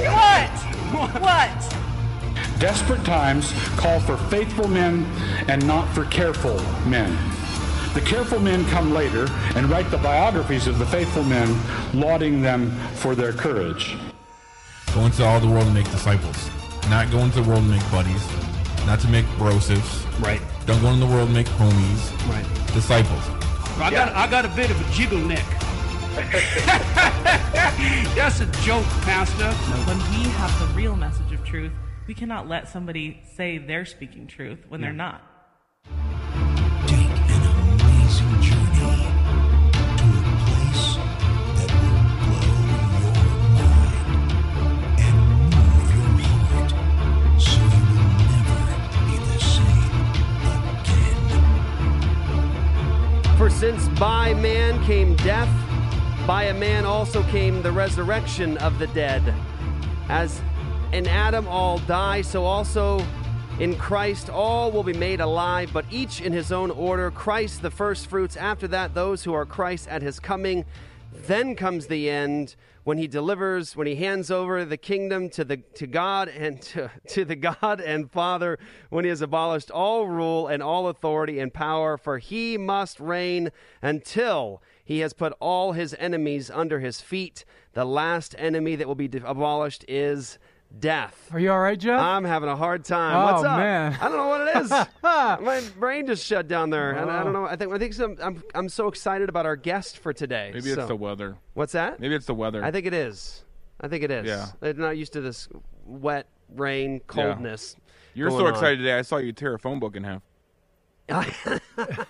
What? What? Desperate times call for faithful men and not for careful men. The careful men come later and write the biographies of the faithful men, lauding them for their courage. Go into all the world and make disciples. Not go into the world and make buddies. Not to make brosives. Right. Don't go into the world and make homies. Right. Disciples. I got I got a bit of a jiggle neck. That's a joke, Pastor. When we have the real message of truth, we cannot let somebody say they're speaking truth when they're not. Take an amazing journey to a place that will blow your mind and move your heart so you will never be the same again. For since by man came death, by a man also came the resurrection of the dead. As in Adam all die, so also in Christ all will be made alive, but each in his own order. Christ the first fruits, after that, those who are Christ at his coming. Then comes the end when he delivers, when he hands over the kingdom to the to God and to, to the God and Father, when he has abolished all rule and all authority and power, for he must reign until he has put all his enemies under his feet. The last enemy that will be de- abolished is death. Are you all right, Jeff? I'm having a hard time. Oh, What's up? man. I don't know what it is. My brain just shut down there, and I don't know. I think I think some, I'm I'm so excited about our guest for today. Maybe So- it's the weather. What's that? Maybe it's the weather. I think it is. I think it is. Yeah. They're not used to this wet rain, coldness. You're going so on. excited today. I saw you tear a phone book in half.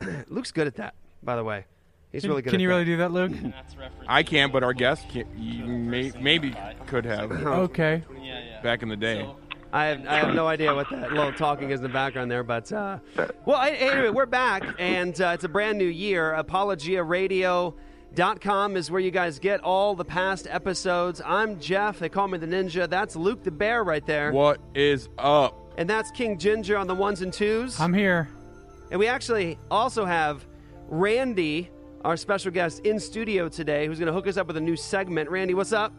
Luke's good at that, by the way. He's Can- really good. Can at you that. really do that, Luke? I can't, but our guest can, you may, maybe could have Okay. back in the day. I have, I have no idea what that little talking is in the background there, but uh, well, I- anyway, we're back, and uh, it's a brand new year. ApologiaRadio.com is where you guys get all the past episodes. I'm Jeff. They call me the Ninja. That's Luke the Bear right there, What is up? and that's King Ginger on the ones and twos. I'm here. And we actually also have Randy, our special guest, in studio today, who's going to hook us up with a new segment. Randy, what's up?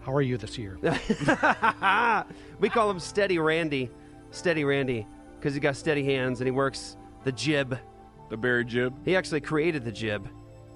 How are you this year? we call him Steady Randy. Steady Randy, because he got steady hands and he works the jib. The Barry Jib. He actually created the jib.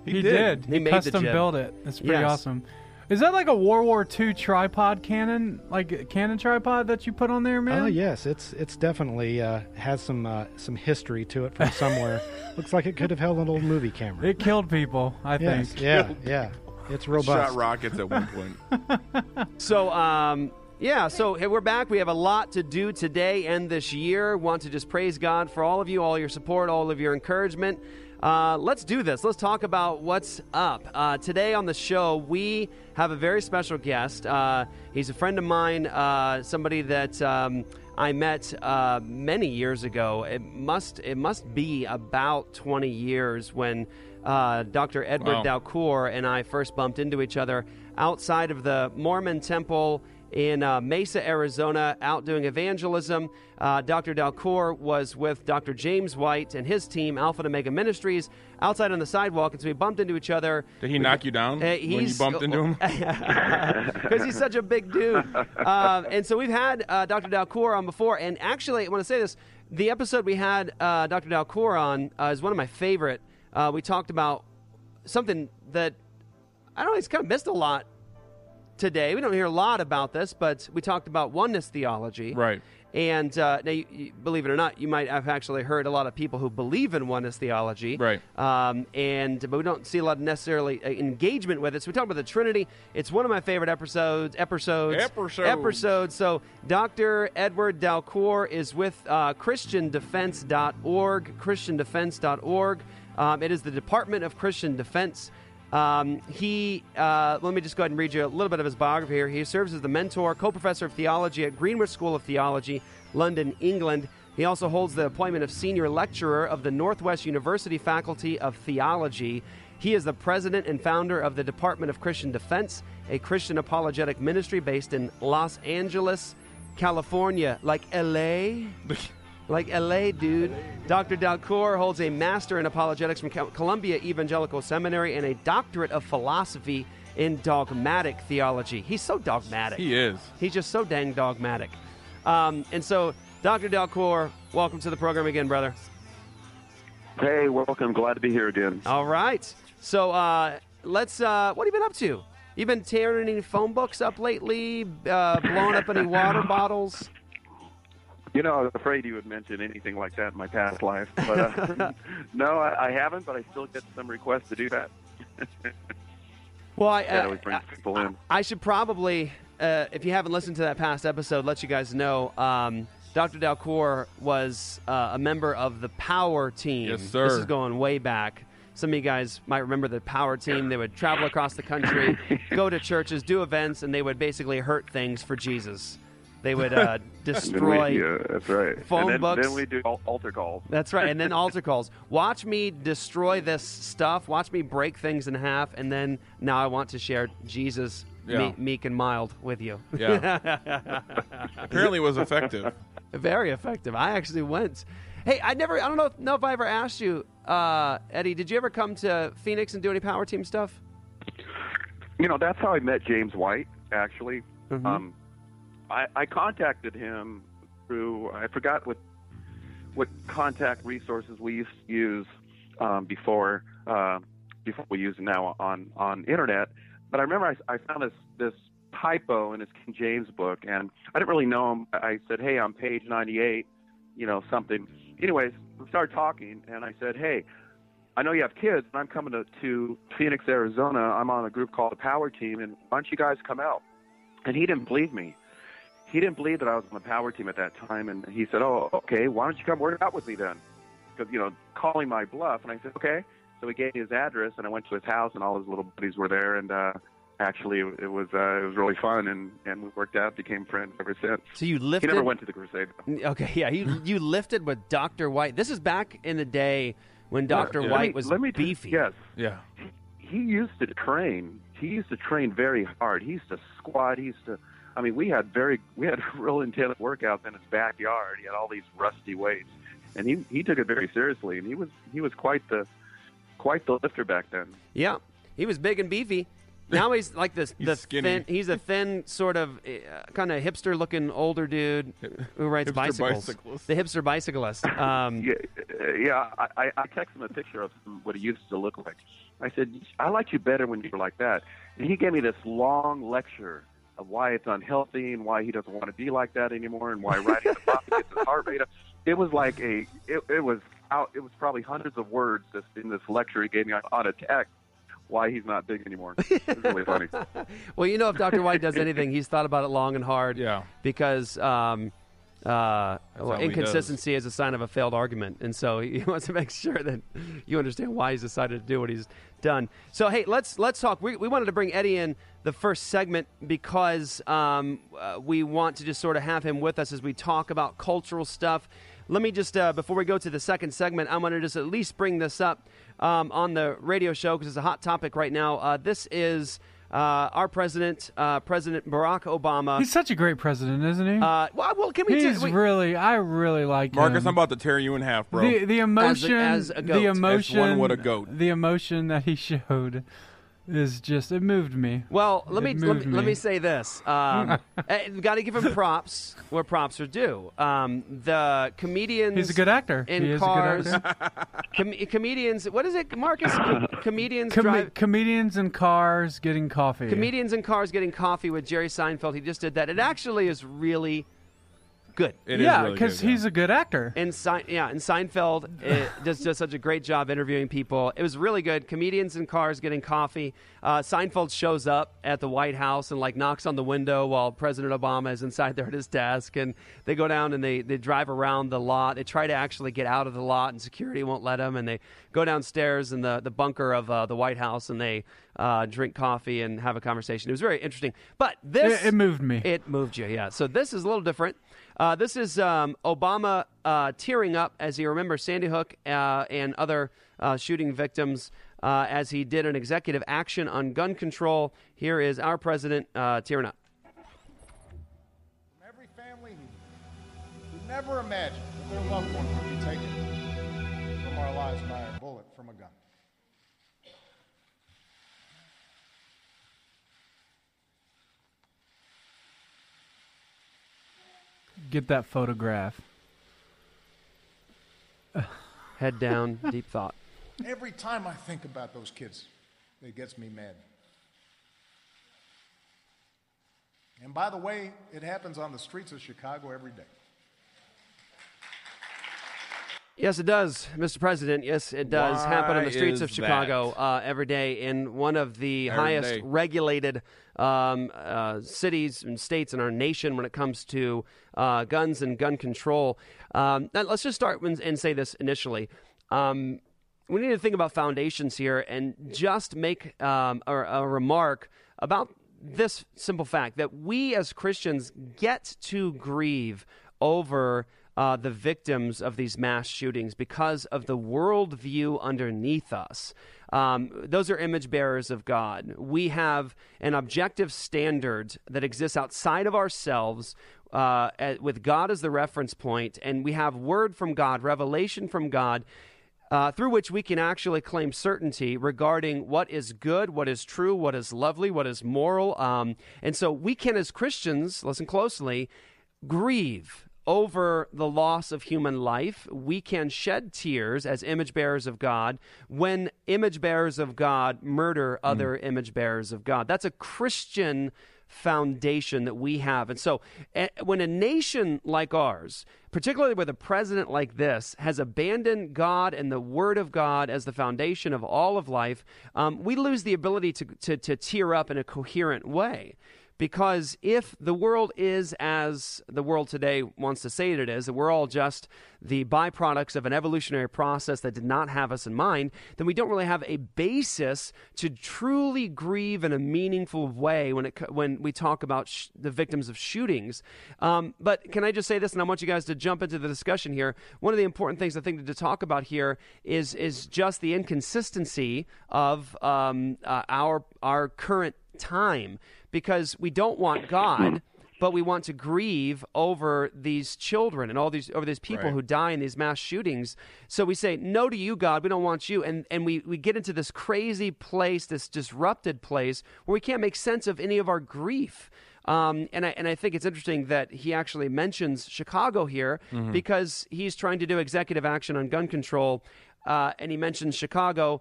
He, did. He made the custom jib. built it. It's pretty Yes. awesome. Is that like a World War II tripod cannon, like a cannon tripod that you put on there, man? Oh yes, it's it's definitely uh, has some uh, some history to it from somewhere. Looks like it could have held an old movie camera. It killed people, I Yes, think. yeah, yeah. It's robust. Shot rockets at one point. So, um, yeah, so hey, we're back. We have a lot to do today and this year. Want to just praise God for all of you, all your support, all of your encouragement. Uh, let's do this. Let's talk about what's up. Uh, today on the show, we have a very special guest. Uh, he's a friend of mine, uh, somebody that um, I met uh, many years ago. It must it must be about 20 years when uh, Dr. Edward Wow. Dalcour and I first bumped into each other outside of the Mormon temple in uh, Mesa, Arizona, out doing evangelism. Uh, Dr. Dalcour was with Dr. James White and his team, Alpha and Omega Ministries, outside on the sidewalk, and so we bumped into each other. Did he knock you down Uh, when you bumped into him? because he's such a big dude. Uh, and so we've had uh, Dr. Dalcour on before, and actually, I want to say this: the episode we had uh, Dr. Dalcour on uh, is one of my favorite. Uh, we talked about something that I don't know. he's kind of missed a lot today. We don't hear a lot about this, but we talked about oneness theology, Right. And uh, now, you, you, believe it or not, you might have actually heard a lot of people who believe in oneness theology, Right. Um, and but we don't see a lot of necessarily uh, engagement with it. So we talk about the Trinity. It's one of my favorite episodes. Episodes. Episodes. Episodes. So Dr. Edward Dalcour is with uh, ChristianDefense.org. ChristianDefense.org. Um, it is the Department of Christian Defense. Um, he, uh, let me just go ahead and read you a little bit of his biography here. He serves as the mentor, co professor of theology at Greenwich School of Theology, London, England. He also holds the appointment of senior lecturer of the Northwest University Faculty of Theology. He is the president and founder of the Department of Christian Defense, a Christian apologetic ministry based in Los Angeles, California, like LA. Like LA, dude. Dr. Dalcour holds a master in apologetics from Columbia Evangelical Seminary and a doctorate of philosophy in dogmatic theology. He's so dogmatic. He is. He's just so dang dogmatic. Um, and so, Dr. Dalcour, welcome to the program again, brother. Hey, welcome. Glad to be here again. All right. So, uh, let's. Uh, what have you been up to? You been tearing any phone books up lately? Uh, blowing up any water bottles? You know, I was afraid you would mention anything like that in my past life, but uh, no, I, I haven't. But I still get some requests to do that. Well, I, that uh, always brings people in. I should probably, uh, if you haven't listened to that past episode, let you guys know. Um, Dr. Dalcour was uh, a member of the Power Team. Yes, sir. This is going way back. Some of you guys might remember the Power Team. They would travel across the country, go to churches, do events, and they would basically hurt things for Jesus. They would uh, And then we- destroy. yeah, that's right. phone and then, books. Then we do al- altar calls. That's right. And then altar calls. Watch me destroy this stuff. Watch me break things in half. And then now I want to share Jesus, Yeah. me- meek and mild, with you. Yeah. Apparently, it was effective. Very effective. I actually went. Hey, I never, I don't know if, know if I ever asked you, uh, Eddie, did you ever come to Phoenix and do any power team stuff? You know, that's how I met James White. Actually, Mhm. um, I, I contacted him through I forgot what what contact resources we used to use um, before uh, before we use it now on on internet. But I remember I, I found this this typo in his King James book, and I didn't really know him. I said, "Hey, on page 98, you know something." Anyways, we started talking, and I said, "Hey." I know you have kids, and I'm coming to, to Phoenix, Arizona. I'm on a group called the Power Team, and why don't you guys come out? And he didn't believe me. He didn't believe that I was on the Power Team at that time, and he said, "Oh, okay. Why don't you come work out with me then?" Because you know, calling my bluff. And I said, "Okay." So he gave me his address, and I went to his house, and all his little buddies were there, and uh, actually, it was uh, it was really fun, and and we worked out, became friends ever since. So you He lifted. never went to the crusade. though. Okay, yeah, you you lifted with Dr. White. This is back in the day when Dr. Let White me- was let me t- beefy. yes. Yeah. he used to train. He used to train very hard. He used to squat. He used to. I mean, we had very we had real intense workouts in his backyard. He had all these rusty weights, and he he took it very seriously. And he was he was quite the quite the lifter back then. Yeah, he was big and beefy. Now he's like this. He's the skinny. thin. He's a thin, sort of, uh, kind of hipster-looking older dude who rides Hipster bicycles. bicyclist. The hipster bicyclist. Um, Yeah, uh, yeah. I, I I texted him a picture of what he used to look like. I said, I liked you better when you were like that. And he gave me this long lecture of why it's unhealthy and why he doesn't want to be like that anymore and why riding the bike gets his heart rate up. It was like a, it, it was out. It was probably hundreds of words just in this lecture he gave me on, on a text. Why he's not big anymore. It was really funny. well, you know, if Dr. White does anything, he's thought about it long and hard. Yeah. Because um, uh, well, inconsistency is a sign of a failed argument, and so he wants to make sure that you understand why he's decided to do what he's done. So, hey, let's let's talk. We, we wanted to bring Eddie in the first segment because um, uh, we want to just sort of have him with us as we talk about cultural stuff. Let me just uh, before we go to the second segment, I'm going to just at least bring this up um, on the radio show because it's a hot topic right now. Uh, this is. Uh, our president, uh, President Barack Obama. He's such a great president, isn't he? Uh, well, well, can we? He's we- really, I really like Marcus, him. I'm about to tear you in half, bro. The the emotion, as a goat. the As emotion, one would a goat. the emotion that he showed is just it moved me. Well, let me let me, moved let me me. say this. Um, Got to give him props where props are due. Um, the comedians. He's a good actor. In He is a good cars. actor. com- comedians. What is it, Marcus? Com- comedians Com- drive. comedians in cars getting coffee. Comedians in cars getting coffee with Jerry Seinfeld. He just did that. It actually is really good. It is yeah, really because good, yeah. he's a good actor. And Sein- yeah, and Seinfeld it does does such a great job interviewing people. It was really good. Comedians in cars getting coffee. Uh, Seinfeld shows up at the White House and like knocks on the window while President Obama is inside there at his desk. And they go down and they they drive around the lot. They try to actually get out of the lot, and security won't let them. And they go downstairs in the the bunker of uh, the White House and they uh, drink coffee and have a conversation. It was very interesting. But this It- it moved me. It moved you, yeah. So this is a little different. Uh, this is um, Obama uh, tearing up as he remembers Sandy Hook uh, and other uh, shooting victims uh, as he did an executive action on gun control. Here is our president uh, tearing up. Every family who never imagined that their loved one would be taken from our lives by a bullet from a gun. Get that photograph. Head down, deep thought. Every time I think about those kids, it gets me mad. And by the way, it happens on the streets of Chicago every day. Yes, it does, Mr. President. Yes, it does happen on the streets of Chicago uh, every day in one of the Every highest day. regulated um, uh, cities and states in our nation when it comes to uh, guns and gun control. Um, now, let's just start and, and say this initially. Um, we need to think about foundations here and just make um, a, a remark about this simple fact that we as Christians get to grieve over uh, the victims of these mass shootings because of the worldview underneath us. Um, those are image bearers of God. We have an objective standard that exists outside of ourselves. Uh, at- with God as the reference point, and we have word from God, revelation from God, uh, through which we can actually claim certainty regarding what is good, what is true, what is lovely, what is moral. Um, and so we can, as Christians, listen closely, grieve over the loss of human life. We can shed tears as image bearers of God when image bearers of God murder other image bearers of God. That's a Christian foundation that we have. And so, eh, when a nation like ours, particularly with a president like this, has abandoned God and the Word of God as the foundation of all of life, um, we lose the ability to, to, to tear up in a coherent way. Because if the world is as the world today wants to say it is, that we're all just the byproducts of an evolutionary process that did not have us in mind, then we don't really have a basis to truly grieve in a meaningful way when it when we talk about sh- the victims of shootings. Um, but can I just say this, and I want you guys to jump into the discussion here. One of the important things I think to talk about here is is just the inconsistency of um, uh, our our current time because we don't want God, but we want to grieve over these children and all these over these people Right. who die in these mass shootings. So we say no to you, God. We don't want you, and and we we get into this crazy place, this disrupted place where we can't make sense of any of our grief. Um, and I and I think it's interesting that he actually mentions Chicago here Mm-hmm. because he's trying to do executive action on gun control, uh, and he mentions Chicago.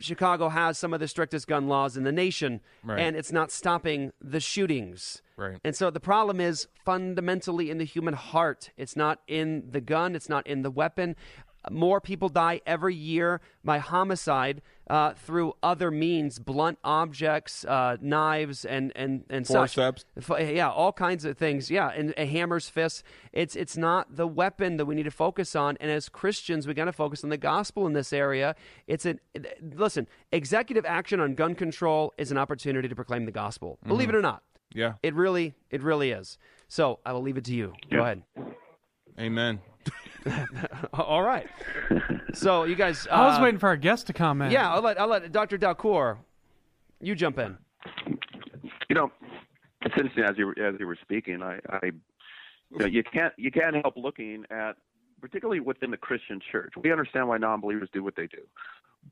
Chicago has some of the strictest gun laws in the nation, Right. and it's not stopping the shootings. Right. And so the problem is fundamentally in the human heart. It's not in the gun, it's not in the weapon. More people die every year by homicide uh, through other means, blunt objects, uh, knives, and and and such. Forceps. F- Yeah, all kinds of things. Yeah, and hammers, fists. It's it's not the weapon that we need to focus on. And as Christians, we got to focus on the gospel in this area. It's an listen. Executive action on gun control is an opportunity to proclaim the gospel. Believe it or not. Yeah. It really, it really is. So I will leave it to you. Go ahead. Amen. All right. So you guys, uh, I was waiting for our guest to comment. Yeah, I'll let I'll let Dr. Dalcour, you jump in. You know, it's interesting as you as you were speaking. I, I you, know, you can't you can't help looking at, particularly within the Christian church. We understand why non-believers do what they do,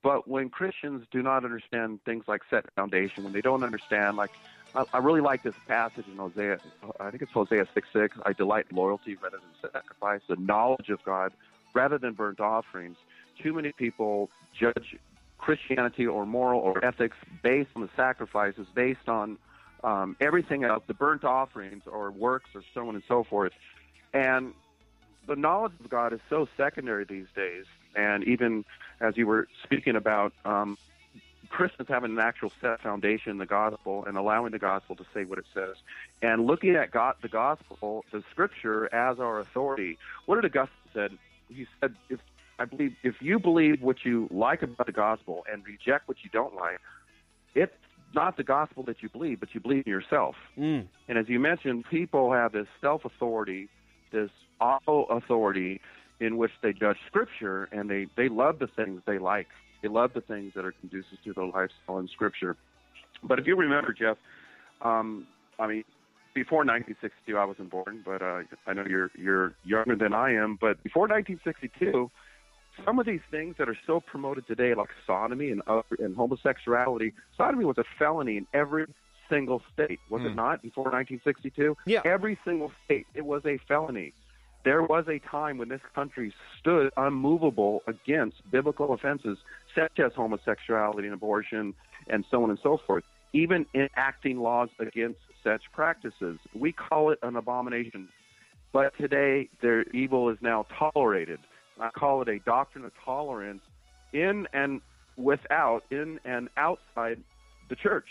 but when Christians do not understand things like set foundation, when they don't understand, like I, I really like this passage in Hosea. I think it's Hosea six six. I delight in loyalty rather than sacrifice, the knowledge of God rather than burnt offerings. Too many people judge Christianity or moral or ethics based on the sacrifices, based on um, everything else, the burnt offerings or works or so on and so forth. And the knowledge of God is so secondary these days. And even as you were speaking about um, Christians having an actual set foundation in the gospel and allowing the gospel to say what it says, and looking at God, the gospel, the scripture as our authority. What did Augustine said? He said, "If I believe, if you believe what you like about the gospel and reject what you don't like, it's not the gospel that you believe, but you believe in yourself." Mm. And as you mentioned, people have this self authority, this auto authority in which they judge scripture and they, they love the things they like. They love the things that are conducive to their lifestyle in scripture. But if you remember, Jeff, um, I mean, before 1962, I wasn't born, but uh, I know you're you're younger than I am. But before 1962, some of these things that are so promoted today, like sodomy and other, and homosexuality, sodomy was a felony in every single state, was it not? Before 1962, yeah, every single state, it was a felony. There was a time when this country stood unmovable against biblical offenses such as homosexuality and abortion and so on and so forth, even enacting laws against such practices. We call it an abomination. But today, their evil is now tolerated. I call it a doctrine of tolerance in and without, in and outside the church.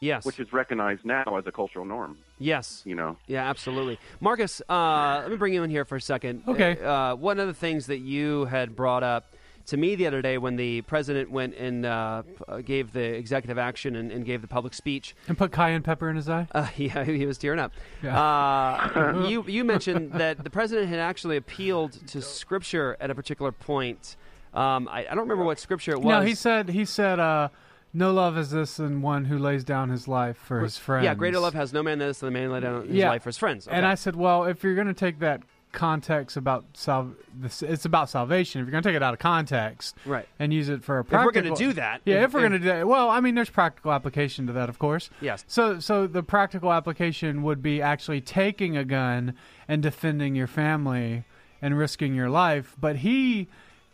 Yes. Which is recognized now as a cultural norm. Yes. You know. Yeah, absolutely. Marcus, uh, let me bring you in here for a second. Okay. Uh, one of the things that you had brought up to me the other day when the president went and uh, gave the executive action and, and gave the public speech. And put cayenne pepper in his eye. Uh, yeah, he was tearing up. Yeah. Uh, you you mentioned that the president had actually appealed to Scripture at a particular point. Um, I, I don't remember what Scripture it was. No, he said he said uh, no love is this than one who lays down his life for his friends. Yeah, greater love has no man than this than the man lay down his Yeah. life for his friends. And I said, well, if you're going to take that context about sal- this, it's about salvation. If you're going to take it out of context, Right. and use it for a If we're gonna do that, yeah, if- if, we're going to do that, well, I mean, there's practical application to that, of course. Yes. So, so the practical application would be actually taking a gun and defending your family and risking your life. But he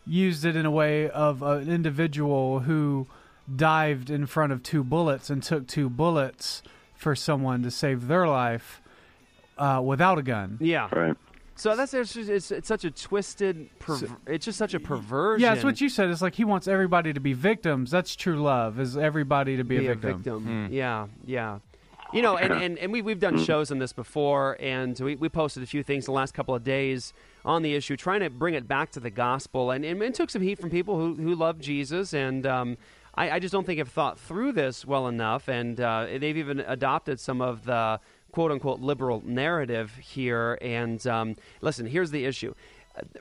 used it in a way of an individual who dived in front of two bullets and took two bullets for someone to save their life uh, without a gun. Yeah. Right. So that's it's, just- it's, it's such a twisted. Perver- it's just such a perversion. Yeah, it's what you said. It's like he wants everybody to be victims. That's true love. Is everybody to be, Be a victim? victim. Yeah, yeah. You know, and, and, and we, we've done shows on this before, and we, we posted a few things the last couple of days on the issue, trying to bring it back to the gospel. And, and it took some heat from people who, who love Jesus, and um, I, I just don't think have thought through this well enough. And uh, they've even adopted some of the quote unquote liberal narrative here. And um, listen, here's the issue.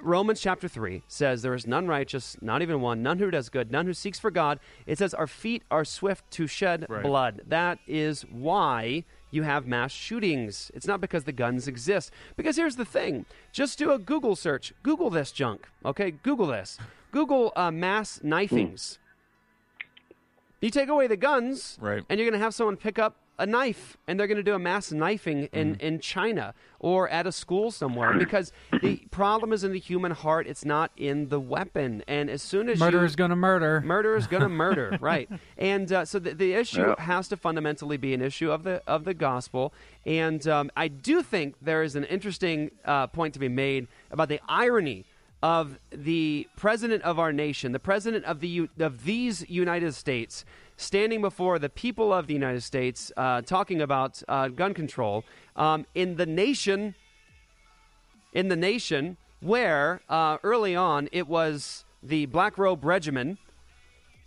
Romans chapter 3 says, There is none righteous, not even one, none who does good, none who seeks for God. It says, Our feet are swift to shed Right. blood. That is why you have mass shootings. It's not because the guns exist. Because here's the thing just do a Google search. Google this junk, okay? Google this. Google uh, mass knifings. You take away the guns, Right. and you're going to have someone pick up a knife, and they're going to do a mass knifing in, in China or at a school somewhere because the problem is in the human heart. It's not in the weapon. And as soon as Murder you, is going to murder. murder is going to murder, right? And uh, so the, the issue Yeah. has to fundamentally be an issue of the of the gospel. And um, I do think there is an interesting uh, point to be made about the irony of the president of our nation, the president of the of these United States, standing before the people of the United States, uh, talking about uh, gun control um, in the nation in the nation where uh, early on it was the Black Robe Regiment,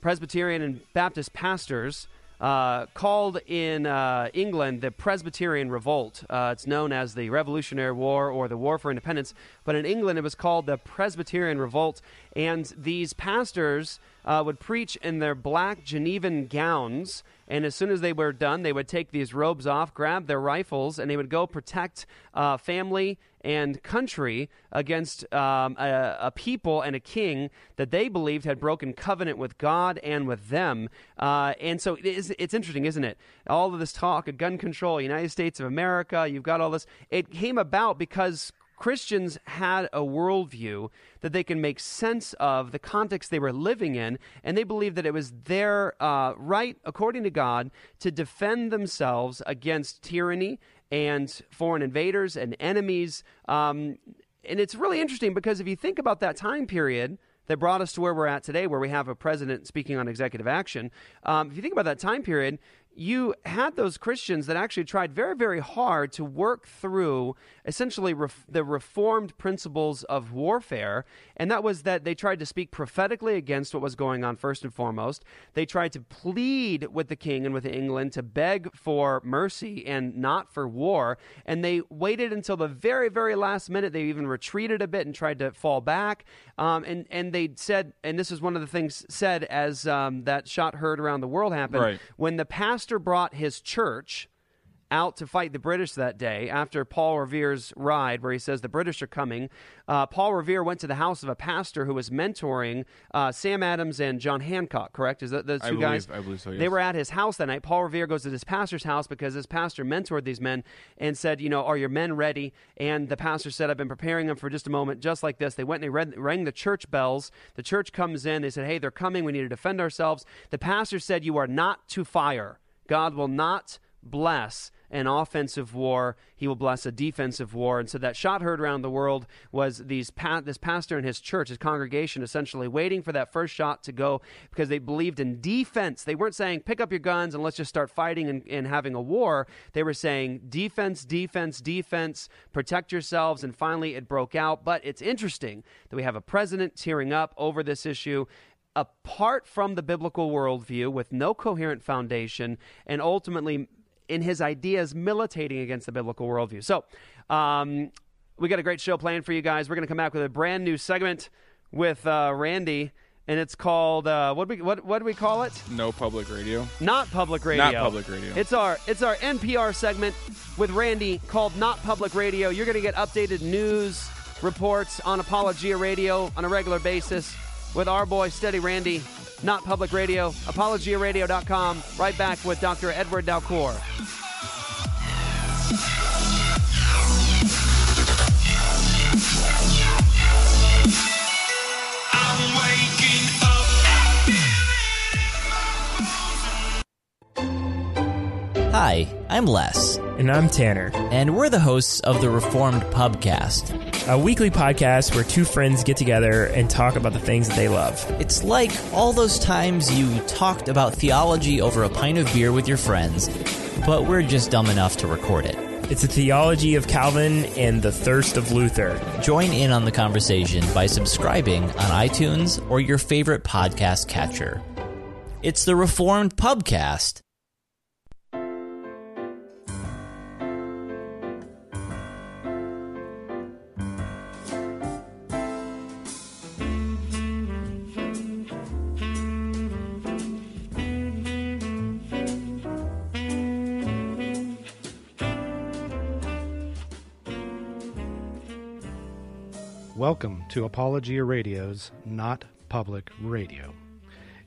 Presbyterian and Baptist pastors, uh, called in uh, England the Presbyterian Revolt. Uh, it's known as the Revolutionary War or the War for Independence, but in England it was called the Presbyterian Revolt. And these pastors uh, would preach in their black Genevan gowns. And as soon as they were done, they would take these robes off, grab their rifles, and they would go protect uh, family and country against um, a, a people and a king that they believed had broken covenant with God and with them. Uh, and so it is, it's interesting, isn't it? All of this talk of gun control, United States of America, you've got all this. It came about because Christians had a worldview that they can make sense of the context they were living in, and they believed that it was their uh, right, according to God, to defend themselves against tyranny and foreign invaders and enemies. Um, and it's really interesting because if you think about that time period that brought us to where we're at today, where we have a president speaking on executive action, um, if you think about that time period, you had those Christians that actually tried very, very hard to work through essentially ref- the reformed principles of warfare. And that was that they tried to speak prophetically against what was going on, first and foremost. They tried to plead with the king and with England to beg for mercy and not for war. And they waited until the very, very last minute. They even retreated a bit and tried to fall back. Um, and, and they said, and this is one of the things said as um, that shot heard around the world happened, Right. when the pastor brought his church out to fight the British that day after Paul Revere's ride, where he says the British are coming. Uh, Paul Revere went to the house of a pastor who was mentoring uh, Sam Adams and John Hancock. Correct? Is that the two I believe- guys? I believe so, They were at his house that night. Paul Revere goes to this pastor's house because this pastor mentored these men and said, "You know, are your men ready?" And the pastor said, "I've been preparing them for just a moment, just like this." They went and they read, rang the church bells. The church comes in. They said, "Hey, they're coming. We need to defend ourselves." The pastor said, "You are not to fire. God will not." bless an offensive war. He will bless a defensive war. And so that shot heard around the world was these pa- this pastor and his church, his congregation, essentially waiting for that first shot to go because they believed in defense. They weren't saying pick up your guns and let's just start fighting and, and having a war. They were saying defense, defense, defense, protect yourselves. And finally, it broke out. But it's interesting that we have a president tearing up over this issue apart from the biblical worldview with no coherent foundation and ultimately in his ideas militating against the biblical worldview. So, um, we got a great show planned for you guys. We're going to come back with a brand new segment with uh, Randy, and it's called uh, what we what what do we call it? No public radio. Not public radio. Not public radio. It's our it's our NPR segment with Randy called Not Public Radio. You're going to get updated news reports on Apologia Radio on a regular basis with our boy Steady Randy. Not Public Radio. ApologiaRadio.com. Right back with Dr. Edward Dalcour. Hi, I'm Les. And I'm Tanner. And we're the hosts of the Reformed Pubcast, a weekly podcast where two friends get together and talk about the things that they love. It's like all those times you talked about theology over a pint of beer with your friends, but we're just dumb enough to record it. It's a theology of Calvin and the thirst of Luther. Join in on the conversation by subscribing on iTunes or your favorite podcast catcher. It's the Reformed Pubcast. Welcome to Apologia Radio's Not Public Radio.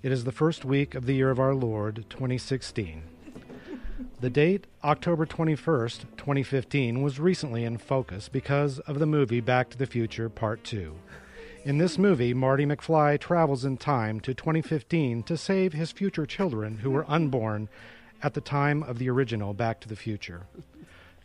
It is the first week of the year of our Lord, 2016. The date, October 21st, 2015, was recently in focus because of the movie Back to the Future Part 2. In this movie, Marty McFly travels in time to 2015 to save his future children who were unborn at the time of the original Back to the Future.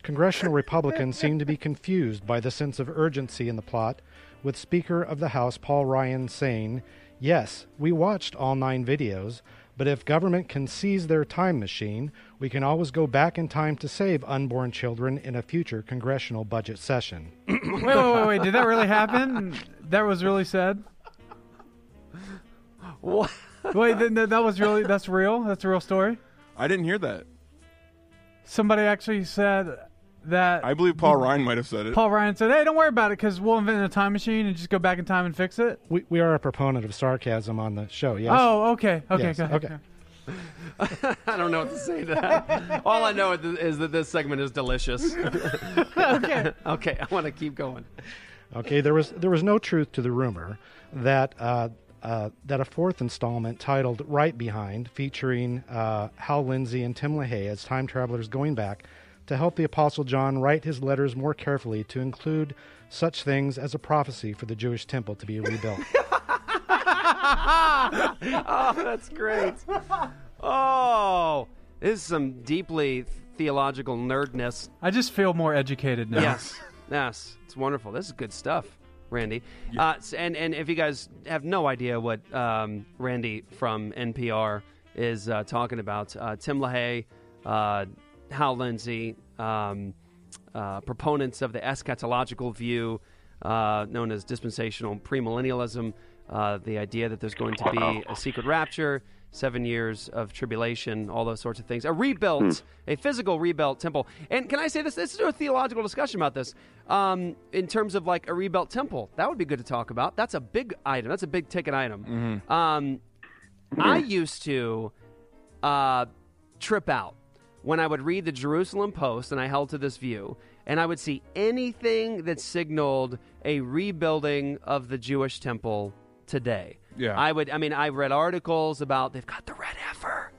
Congressional Republicans seem to be confused by the sense of urgency in the plot, with Speaker of the House Paul Ryan saying, Yes, we watched all nine videos, but if government can seize their time machine, we can always go back in time to save unborn children in a future congressional budget session. wait, wait, wait, wait. Did that really happen? That was really said? What? Wait, th- th- that was really, that's real? That's a real story? I didn't hear that. Somebody actually said that. I believe Paul Ryan might have said it. Paul Ryan said, "Hey, don't worry about it, because we'll invent a time machine and just go back in time and fix it." We, we are a proponent of sarcasm on the show, yes? Oh, okay, okay, Yes, go ahead. okay. I don't know what to say to that. All I know is that this segment is delicious. okay. Okay, I want to keep going. Okay, there was there was no truth to the rumor that uh, uh, that a fourth installment titled "Right Behind," featuring uh, Hal Lindsey and Tim LaHaye as time travelers going back to help the Apostle John write his letters more carefully to include such things as a prophecy for the Jewish temple to be rebuilt. oh, that's great. Oh, this is some deeply theological nerdness. I just feel more educated now. Yes, yes, it's wonderful. This is good stuff, Randy. Uh, and and if you guys have no idea what um, Randy from NPR is uh, talking about, uh, Tim LaHaye, uh, Hal Lindsey, um, uh, proponents of the eschatological view uh, known as dispensational premillennialism, uh, the idea that there's going to be a secret rapture, seven years of tribulation, all those sorts of things. A rebuilt, a physical rebuilt temple. And can I say this? This is a theological discussion about this. Um, in terms of like a rebuilt temple, that would be good to talk about. That's a big item. That's a big ticket item. Um, I used to uh, trip out when I would read the Jerusalem Post and I held to this view, and I would see anything that signaled a rebuilding of the Jewish temple today. Yeah. I would. I mean, I read articles about they've got the red heifer,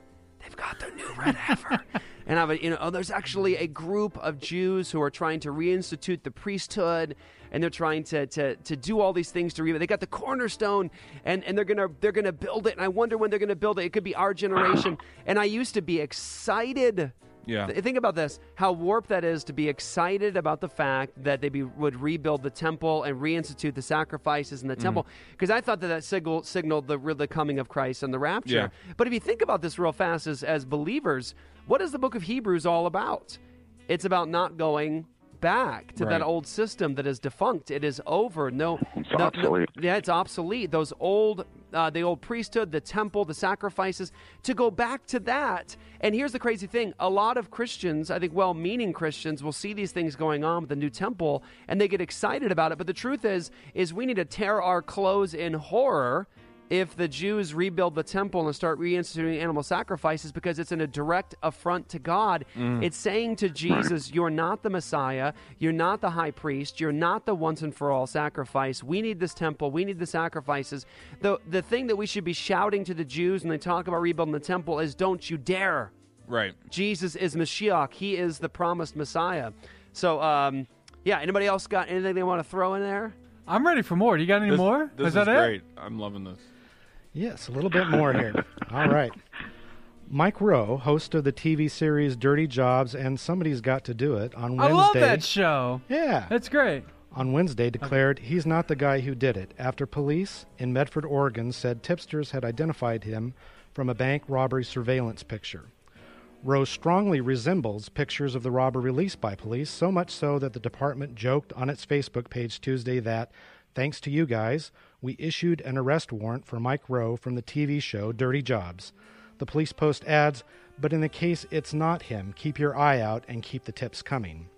they've got the new red heifer, and I would, you know, oh, there's actually a group of Jews who are trying to reinstitute the priesthood, and they're trying to to, to do all these things to rebuild. They got the cornerstone, and and they're gonna they're gonna build it, and I wonder when they're gonna build it. It could be our generation, and I used to be excited. Yeah. Think about this: how warped that is to be excited about the fact that they be, would rebuild the temple and reinstitute the sacrifices in the temple. Mm-hmm. Because I thought that that signal, signaled the the coming of Christ and the rapture. Yeah. But if you think about this real fast, as as believers, what is the Book of Hebrews all about? It's about not going back to that old system that is defunct. It is over. No, It's no- no- yeah, it's obsolete. Those old, uh, the old priesthood, the temple, the sacrifices, to go back to that. And here's the crazy thing: a lot of Christians, I think, well-meaning Christians, will see these things going on with the new temple, and they get excited about it. But the truth is, is we need to tear our clothes in horror if the Jews rebuild the temple and start reinstituting animal sacrifices because it's in a direct affront to God. Mm. It's saying to Jesus, You're not the Messiah. You're not the high priest. You're not the once and for all sacrifice. We need this temple. We need the sacrifices. The, the thing that we should be shouting to the Jews when they talk about rebuilding the temple is, Don't you dare. Right. Jesus is Mashiach. He is the promised Messiah. So, um, yeah, anybody else got anything they want to throw in there? I'm ready for more. Do you got any This, more? This is that it? great. I'm loving this. Yes, a little bit more here. All right. Mike Rowe, host of the TV series Dirty Jobs and Somebody's Got to Do It, on Wednesday. I love that show. Yeah. That's great. On Wednesday, declared he's not the guy who did it after police in Medford, Oregon said tipsters had identified him from a bank robbery surveillance picture. Rowe strongly resembles pictures of the robber released by police, so much so that the department joked on its Facebook page Tuesday that, thanks to you guys, we issued an arrest warrant for Mike Rowe from the TV show Dirty Jobs. The police post adds, but in the case it's not him, keep your eye out and keep the tips coming.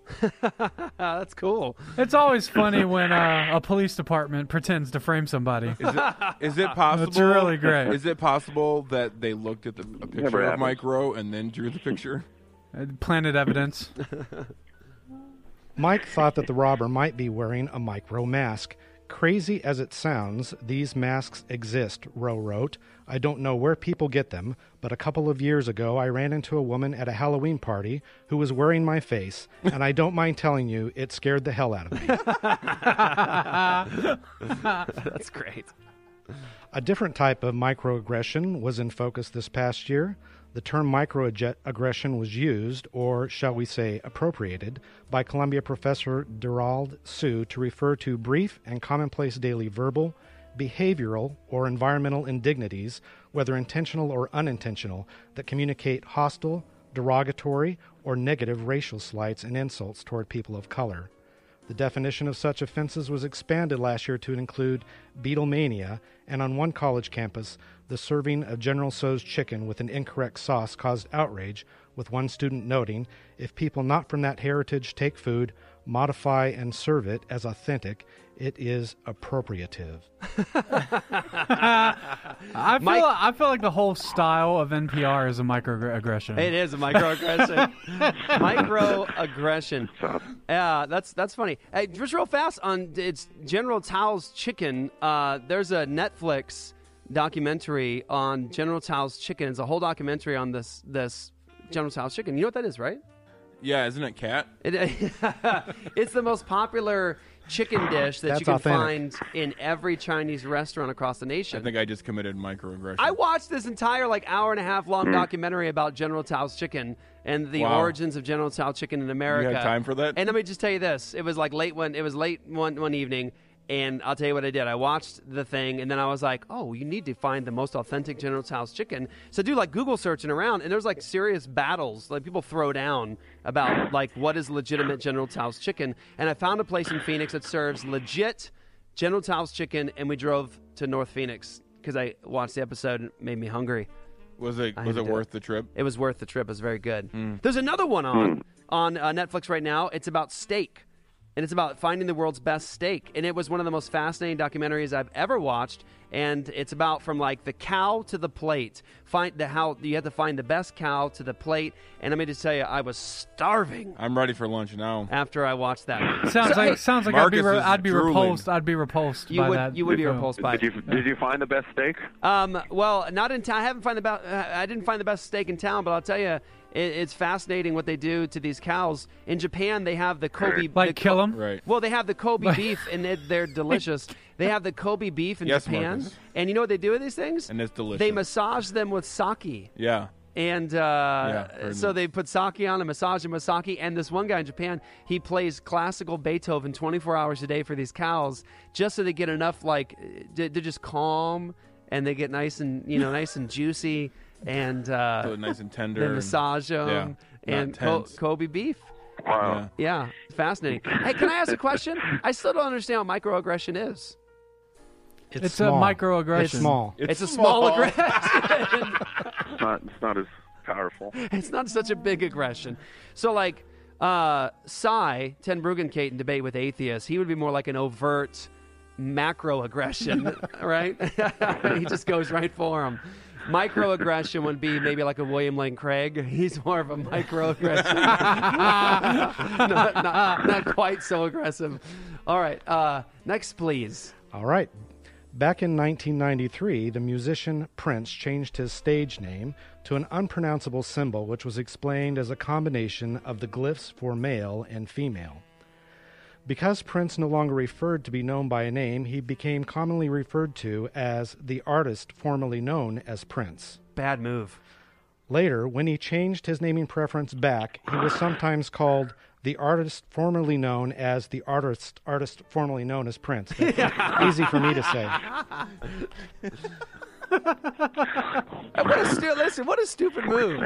That's cool. It's always funny when uh, a police department pretends to frame somebody. Is it, is it possible? It's really great. Is it possible that they looked at the, a picture of. Mike Rowe and then drew the picture? Uh, Planted evidence. Mike thought that the robber might be wearing a Mike Rowe mask. Crazy as it sounds, these masks exist, Rowe wrote. I don't know where people get them, but a couple of years ago I ran into a woman at a Halloween party who was wearing my face, and I don't mind telling you, it scared the hell out of me. That's great. A different type of microaggression was in focus this past year. The term microaggression was used, or shall we say appropriated, by Columbia professor Derald Sue to refer to brief and commonplace daily verbal, behavioral, or environmental indignities, whether intentional or unintentional, that communicate hostile, derogatory, or negative racial slights and insults toward people of color. The definition of such offenses was expanded last year to include Beatlemania, and on one college campus, the serving of General Tso's chicken with an incorrect sauce caused outrage, with one student noting if people not from that heritage take food, modify, and serve it as authentic, it is appropriative. I feel Mike- I feel like the whole style of NPR is a microaggression. It is a microaggression. microaggression. Yeah, that's that's funny. Hey, just real fast on it's General Tao's chicken. Uh, there's a Netflix documentary on General Tao's chicken. It's a whole documentary on this this General Tao's chicken. You know what that is, right? Yeah, isn't it cat? It, it's the most popular chicken dish that That's you can authentic. find in every Chinese restaurant across the nation. I think I just committed microaggression. I watched this entire like hour and a half long hmm. documentary about General Tao's chicken and the Wow. origins of General Tao chicken in America. time for that? And let me just tell you this: it was like late one. It was late one one evening, and I'll tell you what I did. I watched the thing, and then I was like, "Oh, you need to find the most authentic General Tao's chicken." So I do like Google searching around, and there's like serious battles. Like people throw down about like what is legitimate General Tao's chicken, and I found a place in Phoenix that serves legit General Tao's chicken, and we drove to North Phoenix because I watched the episode and it made me hungry. Was it I was it worth the trip? It was worth the trip. It was very good. Hmm. There's another one on on uh, Netflix right now. It's about steak, and it's about finding the world's best steak. And it was one of the most fascinating documentaries I've ever watched. And it's about from like the cow to the plate. Find the how you have to find the best cow to the plate. And let me just tell you, I was starving I'm ready for lunch now. after I watched that. Sounds So, like hey, sounds like I'd be Marcus re- is I'd be drooling. repulsed. I'd be repulsed you by would that. you would be film. repulsed by it. Did you did you find the best steak? Um, well, not in town. I haven't find the best. I didn't find the best steak in town, but I'll tell you, it, it's fascinating what they do to these cows. In Japan, they have the Kobe. Like the them? Right. Well, they have the Kobe beef, and it, they're delicious. They have the Kobe beef in Yes, Japan, Marcus. and you know what they do with these things? And it's delicious. They massage them with sake. Yeah. And uh, heard so that. they put sake on and massage them with sake. And this one guy in Japan, he plays classical Beethoven 24 hours a day for these cows, just so they get enough, like, they're they're just calm and they get nice and you know nice and juicy and uh, So nice and tender They and- massage them yeah, and Co- Kobe beef. Wow. Yeah, it's fascinating. hey, can I ask a question? I still don't understand what microaggression is. It's, It's small. a microaggression. It's small. It's, a small, aggression. It's not it's not as powerful. it's not such a big aggression. So, like, uh, Sye, Ten Bruggencate in debate with atheists, he would be more like an overt macro aggression, right? he just goes right for him. Microaggression would be maybe like a William Lane Craig. He's more of a microaggression. not, not, not quite so aggressive. All right. Uh, next, please. All right. Back in 1993, the musician Prince changed his stage name to an unpronounceable symbol which was explained as a combination of the glyphs for male and female. Because Prince no longer referred to be known by a name, he became commonly referred to as the artist formerly known as Prince. Bad move. Later, when he changed his naming preference back, he was sometimes called the artist formerly known as the artist artist formerly known as Prince. That's easy for me to say. What a stu- listen, what a stupid move.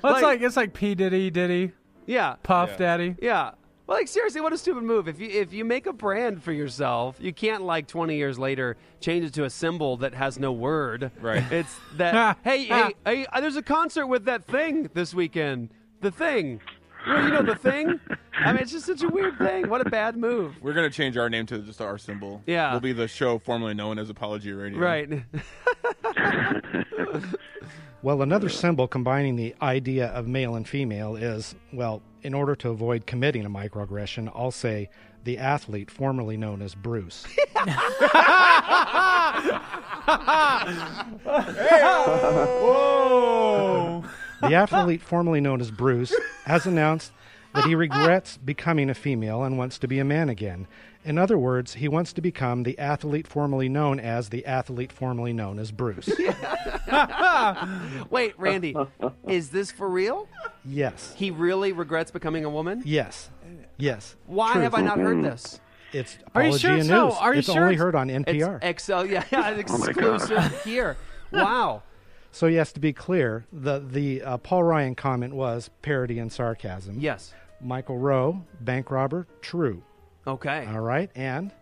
Well, it's like it's like P Diddy Diddy yeah. Puff Yeah. Daddy. Yeah. Well, like seriously, what a stupid move! If you if you make a brand for yourself, you can't like twenty years later change it to a symbol that has no word. Right. It's that. hey, hey, hey! uh, There's a concert with that thing this weekend. The thing. Well, you know the thing. I mean, it's just such a weird thing. What a bad move. We're gonna change our name to just our symbol. Yeah. We'll be the show formerly known as Apology Radio. Right. Well, another symbol combining the idea of male and female is, well, in order to avoid committing a microaggression, I'll say the athlete formerly known as Bruce. Whoa! The athlete formerly known as Bruce has announced that he regrets becoming a female and wants to be a man again. In other words, he wants to become the athlete formerly known as the athlete formerly known as Bruce. Wait, Randy, is this for real? Yes. He really regrets becoming a woman? Yes. Yes. Why Truth. have I not heard this? It's Are you Apologia sure News. so? Are you it's sure only it's- heard on It's NPR. XL, yeah, yeah, it's Oh exclusive here. Wow. So yes, to be clear, the the uh, Paul Ryan comment was parody and sarcasm. Yes. Michael Rowe, bank robber, true. Okay. All right, and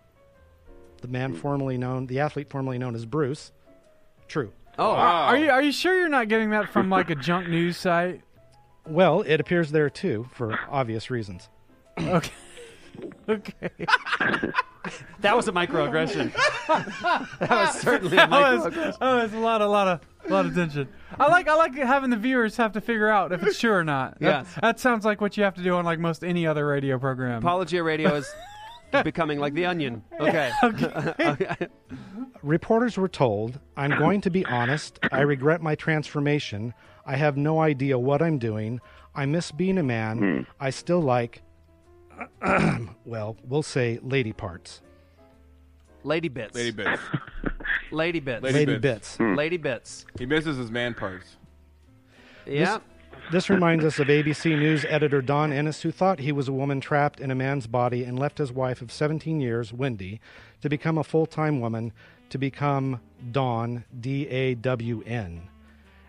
the man hmm. formerly known, the athlete formerly known as Bruce, true. Oh, Are you are you sure you're not getting that from like a junk news site? Well, it appears there too, for obvious reasons. Okay. Okay. that was a microaggression. that was certainly a That was, microaggression. that was a lot, a lot of, a lot of tension. I like, I like having the viewers have to figure out if it's true or not. That, Yes. that sounds like what you have to do on like most any other radio program. Apologia radio is becoming like the onion. Okay. Okay. Reporters were told, I'm going to be honest, I regret my transformation. I have no idea what I'm doing. I miss being a man. Hmm. I still like, well, we'll say lady parts. Lady bits. Lady bits. Lady bits. Lady Lady bits. bits. Lady bits. He misses his man parts. Yeah. This reminds us of ABC News editor Don Ennis, who thought he was a woman trapped in a man's body and left his wife of 17 years, Wendy, to become a full time woman, to become Dawn, D A W N.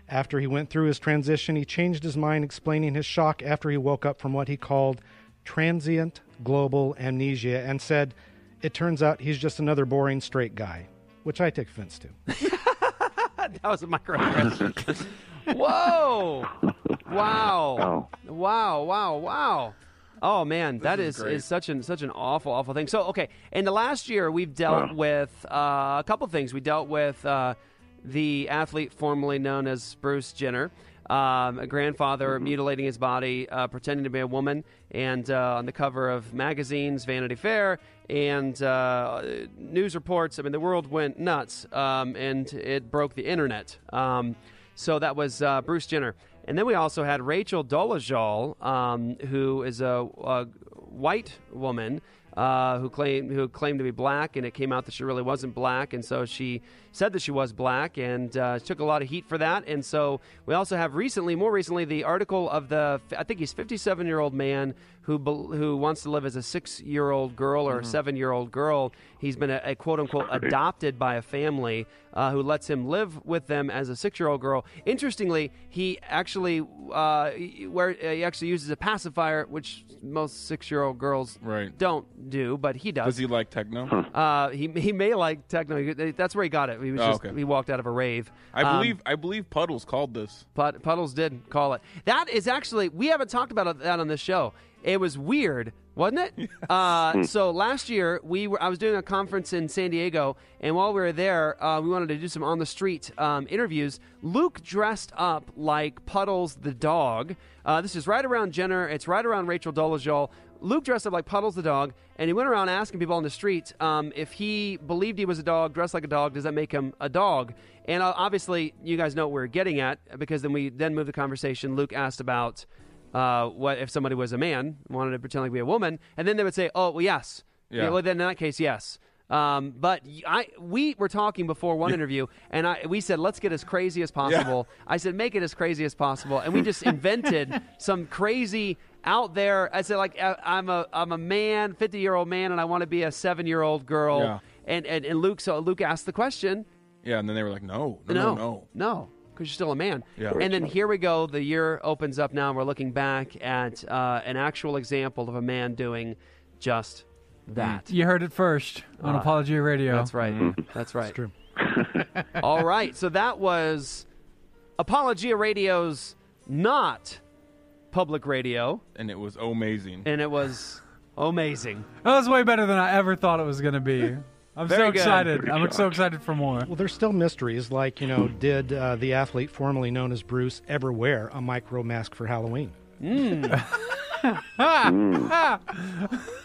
After he went through his transition, he changed his mind, explaining his shock after he woke up from what he called transient global amnesia and said, It turns out he's just another boring straight guy, which I take offense to. that was a microaggression. Whoa! Wow! Wow! Wow! Wow! Oh man, that is is, great. is such an such an awful awful thing. So okay, in the last year we've dealt with uh, a couple things. We dealt with uh, the athlete formerly known as Bruce Jenner. Um, a grandfather mutilating his body, uh, pretending to be a woman, and uh, on the cover of magazines, Vanity Fair, and uh, news reports. I mean, the world went nuts, um, and it broke the internet. Um, so that was uh, Bruce Jenner. And then we also had Rachel Dolezal, um, who is a, a white woman uh, who claimed who claimed to be black, and it came out that she really wasn't black, and so she said that she was black, and uh, took a lot of heat for that. And so we also have recently, more recently, the article of the I think he's 57 year old man who who wants to live as a six year old girl or a seven year old girl. He's been a, a quote unquote adopted by a family uh, who lets him live with them as a six year old girl. Interestingly, he actually uh, where he actually uses a pacifier, which most six year old girls Right. don't do, but he does. Does he like techno? Uh, he he may like techno. That's where he got it. He was Oh, just okay. he walked out of a rave. I Um, believe I believe Puddles called this. Pud- Puddles did call it. That is actually we haven't talked about that on this show. It was weird, wasn't it? uh, so last year we were I was doing a conference in San Diego, and while we were there, uh, we wanted to do some on the street um, interviews. Luke dressed up like Puddles the dog. Uh, this is right around Jenner. It's right around Rachel Dolezal. Luke dressed up like Puddles the dog, and he went around asking people on the street um, if he believed he was a dog, dressed like a dog. Does that make him a dog? And uh, obviously, you guys know what we're getting at because then we then moved the conversation. Luke asked about uh, what if somebody was a man, wanted to pretend like be a woman, and then they would say, "Oh, well, yes." Yeah. well, then in that case, yes. Um, but I, we were talking before one interview, and I, we said, let's get as crazy as possible. I said, make it as crazy as possible, and we just invented some crazy out there. I said, like, I- I'm a, I'm a man, 50 year old man, and I want to be a seven year old girl. Yeah. And, and and Luke, so Luke asked the question, Yeah, and then they were like, no, no, no, no. no, because you're still a man. Yeah. And then here we go. The year opens up now. and We're looking back at uh, an actual example of a man doing just that. You heard it first on Uh, Apology Radio. That's right. That's right. true. All right. So that was Apologia Radio's not public radio, And it was amazing. and it was amazing. That was way better than I ever thought it was going to be. I'm Very so good. excited. I'm so excited for more. Well, there's still mysteries like, you know, did uh, the athlete formerly known as Bruce ever wear a micro mask for Halloween?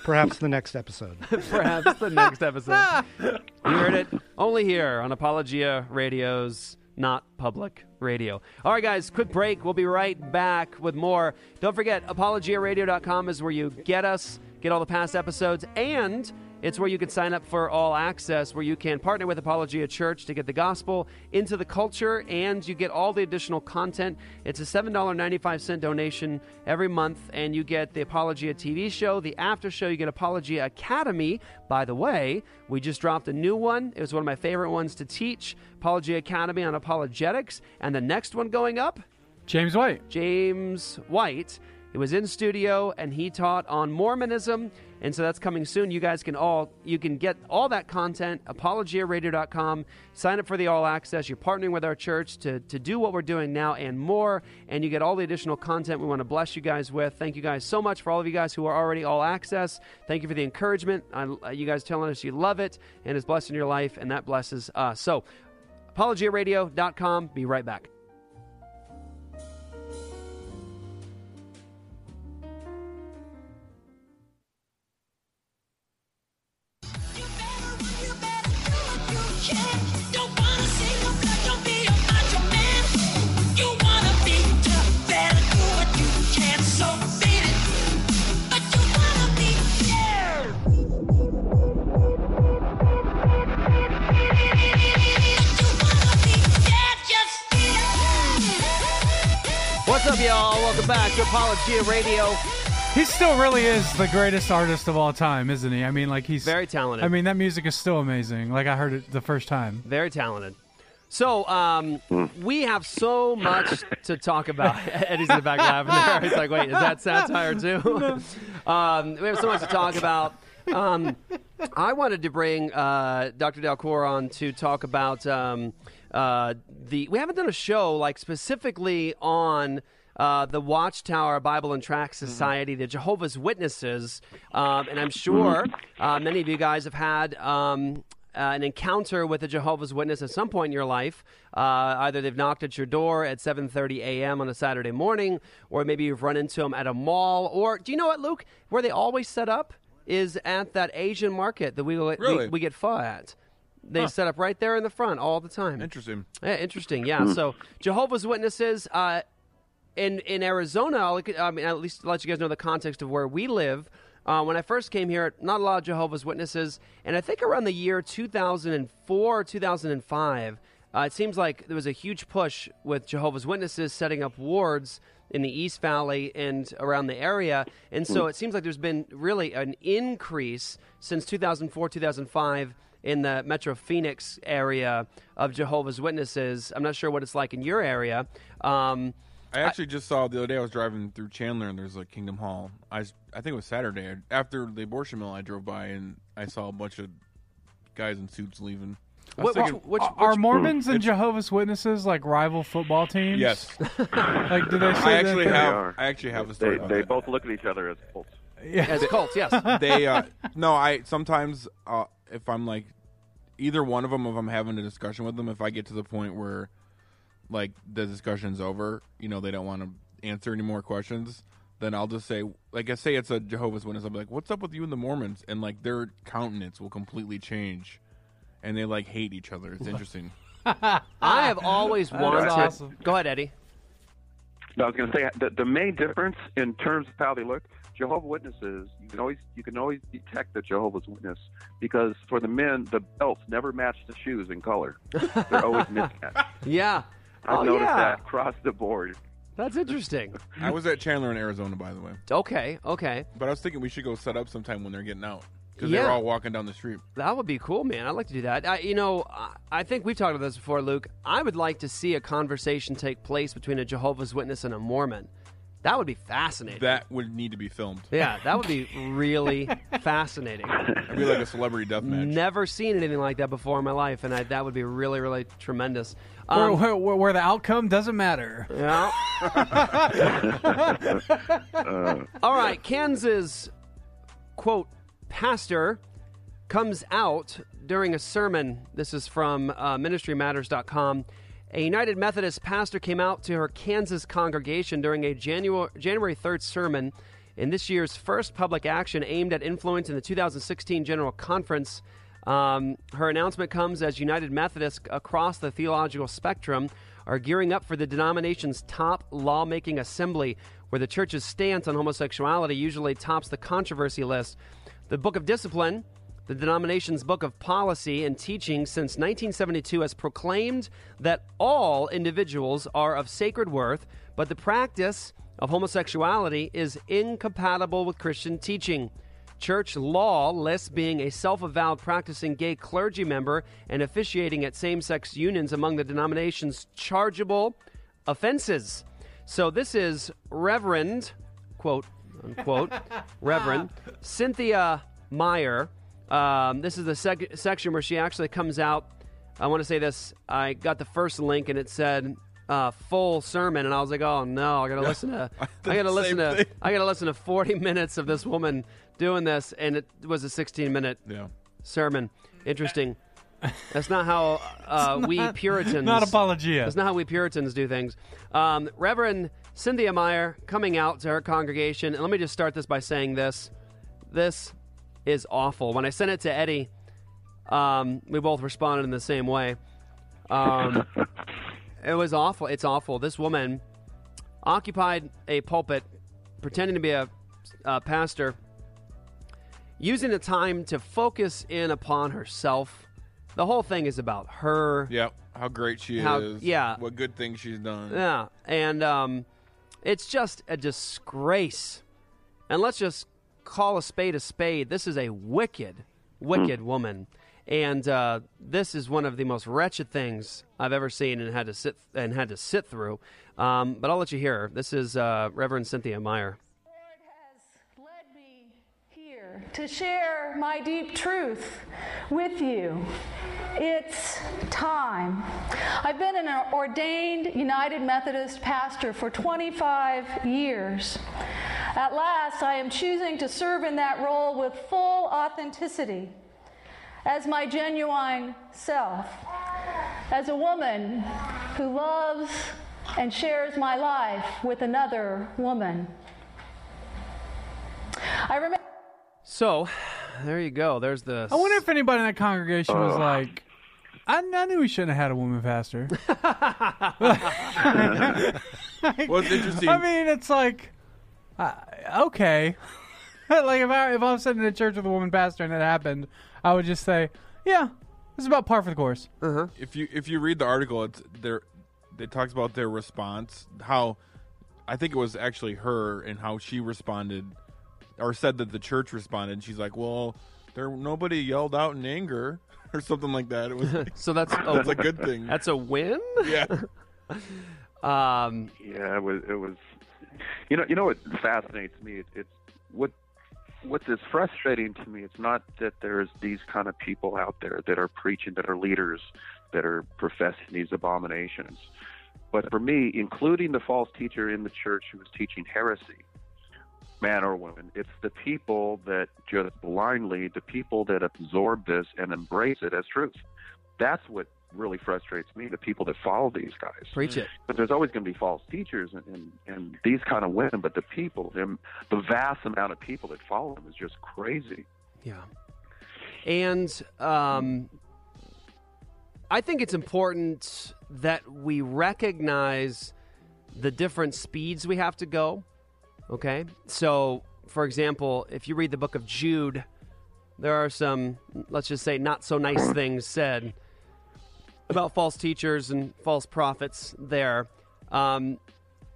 Perhaps the next episode. Perhaps the next episode. You heard it only here on Apologia Radio's Not Public Radio. All right, guys, quick break. We'll be right back with more. Don't forget, apologiaradio.com is where you get us, get all the past episodes, and it's where you can sign up for all access, where you can partner with Apologia Church to get the gospel into the culture, and you get all the additional content. It's a $7.95 donation every month, and you get the Apologia TV show, the after show. You get Apologia Academy. By the way, we just dropped a new one. It was one of my favorite ones to teach Apologia Academy on apologetics. And the next one going up, James White. James White. It was in studio and he taught on Mormonism. And so that's coming soon. You guys can all you can get all that content, apologiaradio.com. Sign up for the all access. You're partnering with our church to, to do what we're doing now and more. And you get all the additional content we want to bless you guys with. Thank you guys so much for all of you guys who are already all access. Thank you for the encouragement. I, uh, you guys telling us you love it and is blessing your life, and that blesses us. So apologiaradio.com. Be right back. Back to Apologia Radio. He still really is the greatest artist of all time, isn't he? I mean, like he's Very talented. I mean, that music is still amazing. Like I heard it the first time. Very talented. So um, we have so much to talk about. Eddie's in the back laughing there. He's like, "Wait, is that satire too?" um, we have so much to talk about. Um, I wanted to bring uh, Dr. Dalcour on to talk about um, uh, the. We haven't done a show like specifically on. Uh, the Watchtower Bible and Tract Society, the Jehovah's Witnesses, um, and I'm sure uh, many of you guys have had um, uh, an encounter with a Jehovah's Witness at some point in your life. Uh, either they've knocked at your door at 7:30 a.m. on a Saturday morning, or maybe you've run into them at a mall. Or do you know what, Luke? Where they always set up is at that Asian market that we we, we get pho at. They Huh. set up right there in the front all the time. Interesting. Yeah, interesting. Yeah. So Jehovah's Witnesses uh, in in Arizona. I'll, look at- I mean, at least let you guys know the context of where we live. Uh, when I first came here, not a lot of Jehovah's Witnesses, and I think around the year 2004, 2005, uh, it seems like there was a huge push with Jehovah's Witnesses setting up wards in the East Valley and around the area. And so it seems like there's been really an increase since 2004, 2005 in the Metro Phoenix area of Jehovah's Witnesses. I'm not sure what it's like in your area. Um, I actually just saw the other day. I was driving through Chandler, and there's a Kingdom Hall. I, I think it was Saturday after the abortion mill. I drove by and I saw a bunch of guys in suits leaving. What- thinking- which- are Mormons and Jehovah's Witnesses like rival football teams? Yes. like, do they say I actually that have. I actually have a story. They, about they that. both look at each other as cults. Yeah. As cults, yes. they uh, no. I sometimes uh, if I'm like either one of them, if I'm having a discussion with them, if I get to the point where like the discussion's over, you know, they don't want to answer any more questions. Then I'll just say, like, I say it's a Jehovah's Witness. I'll be like, "What's up with you and the Mormons?" And like their countenance will completely change, and they like hate each other. It's interesting. I have always That's wanted. awesome. Go ahead, Eddie. No, I was going to say the, the main difference in terms of how they look. Jehovah's Witnesses, you can always you can always detect the Jehovah's Witness because for the men, the belts never match the shoes in color. They're always mismatched. Yeah. I've oh, noticed yeah. that across the board. That's interesting. I was at Chandler in Arizona, by the way. Okay, okay. But I was thinking we should go set up sometime when they're getting out because Yeah. they're all walking down the street. That would be cool, man. I'd like to do that. I, you know, I, I think we've talked about this before, Luke. I would like to see a conversation take place between a Jehovah's Witness and a Mormon. That would be fascinating. That would need to be filmed. yeah, that would be really fascinating. It'd be like a celebrity death match. Never seen anything like that before in my life, and I, that would be really, really tremendous. Where, Um, where, where, where the outcome doesn't matter. Yeah. All right, Kansas quote pastor comes out during a sermon. This is from uh, ministrymatters.com. A United Methodist pastor came out to her Kansas congregation during a January January 3rd sermon in this year's first public action aimed at influence in the 2016 General Conference. Um, her announcement comes as United Methodists across the theological spectrum are gearing up for the denomination's top lawmaking assembly, where the church's stance on homosexuality usually tops the controversy list. The Book of Discipline, the denomination's book of policy and teaching since 1972, has proclaimed that all individuals are of sacred worth, but the practice of homosexuality is incompatible with Christian teaching. Church law lists being a self avowed practicing gay clergy member and officiating at same sex unions among the denomination's chargeable offenses. So this is Reverend, quote unquote, Reverend Cynthia Meyer. Um, this is the sec- section where she actually comes out. I want to say this. I got the first link and it said uh, full sermon, and I was like, "Oh no, I gotta listen to, I I, gotta listen to, thing. I gotta listen to 40 minutes of this woman doing this," and it was a 16 minute Yeah. sermon. Interesting. That's not how uh, we not- Puritans. not apologia. That's not how we Puritans do things. Um, Reverend Cynthia Meyer coming out to her congregation, and let me just start this by saying this: this is awful. When I sent it to Eddie, um, we both responded in the same way. Um, it was awful. It's awful. This woman occupied a pulpit, pretending to be a, a pastor, using the time to focus in upon herself. The whole thing is about her. Yeah, how great she How- is. yeah. what good things she's done. Yeah, and um, It's just a disgrace. And let's just call a spade a spade. This is a wicked, wicked woman. And uh, this is one of the most wretched things I've ever seen and had to sit and had to sit through. Um, but I'll let you hear. her. This is uh, Reverend Cynthia Meyer. here to share my deep truth with you. It's time. I've been an ordained United Methodist pastor for 25 years. At last, I am choosing to serve in that role with full authenticity as my genuine self, as a woman who loves and shares my life with another woman. I remember. So, there you go. There's the. I wonder if anybody in that congregation was like, I, I knew we shouldn't have had a woman pastor. Well, it's interesting. I mean, it's like, uh, okay. like if I if I was sitting in a church with a woman pastor and it happened, I would just say, yeah, this is about par for the course. Uh-huh. If you if you read the article, it's there. It talks about their response. How I think it was actually her and how she responded, or said that the church responded. She's like, "Well, there nobody yelled out in anger or something like that." It was like, so that's that's a good thing. That's a win. Yeah. Um, yeah, it was. It was. You know, you know what fascinates me. It, it's what what is frustrating to me. It's not that there's these kind of people out there that are preaching, that are leaders, that are professing these abominations. But for me, including the false teacher in the church who was teaching heresy, man or woman, it's the people that just blindly, the people that absorb this and embrace it as truth. That's what really frustrates me, the people that follow these guys. Preach it. But there's always going to be false teachers and, and, and these kind of women, but the people, them, the vast amount of people that follow them is just crazy. Yeah. And um, I think it's important that we recognize the different speeds we have to go. Okay. So, for example, if you read the book of Jude, there are some, let's just say, not so nice things said about false teachers and false prophets there. Um,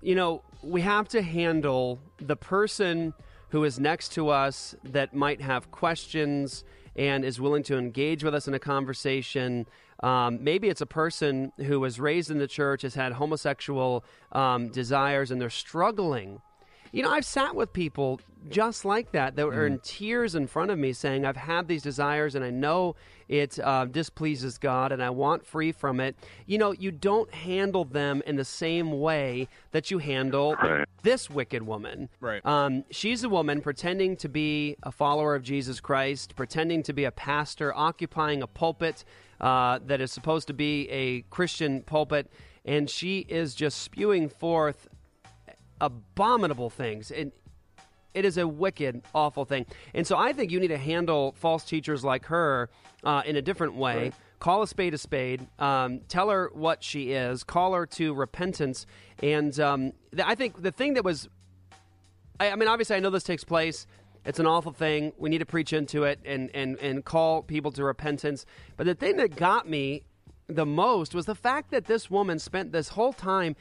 you know, we have to handle the person who is next to us that might have questions and is willing to engage with us in a conversation. Um, maybe it's a person who was raised in the church, has had homosexual um, desires, and they're struggling. You know, I've sat with people just like that that were in tears in front of me saying, I've had these desires and I know it uh, displeases God and I want free from it. You know, you don't handle them in the same way that you handle this wicked woman. Right. Um, she's a woman pretending to be a follower of Jesus Christ, pretending to be a pastor, occupying a pulpit uh, that is supposed to be a Christian pulpit, and she is just spewing forth abominable things. And it is a wicked, awful thing. And so I think you need to handle false teachers like her uh, in a different way. Call a spade a spade. Um, tell her what she is. Call her to repentance. And um, th- I think the thing that was, I, I mean, obviously, I know this takes place. It's an awful thing. We need to preach into it and, and, and call people to repentance. But the thing that got me the most was the fact that this woman spent this whole time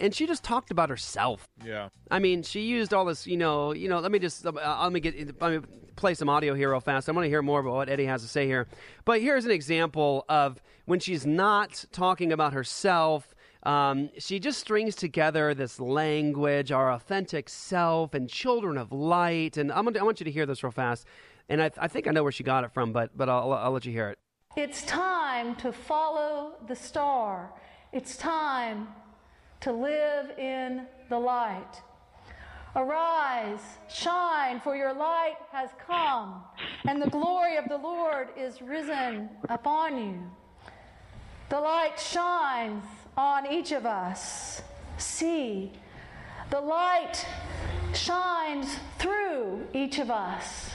and she just talked about herself. Yeah. I mean, she used all this, you know, you know. Let me just uh, let me get let me play some audio here real fast. I want to hear more about what Eddie has to say here. But here's an example of when she's not talking about herself. Um, she just strings together this language, our authentic self, and children of light. And I'm gonna, I want you to hear this real fast. And I, I think I know where she got it from, but but I'll, I'll let you hear it. It's time to follow the star. It's time to live in the light. Arise, shine, for your light has come, and the glory of the Lord is risen upon you. The light shines on each of us. See, the light shines through each of us.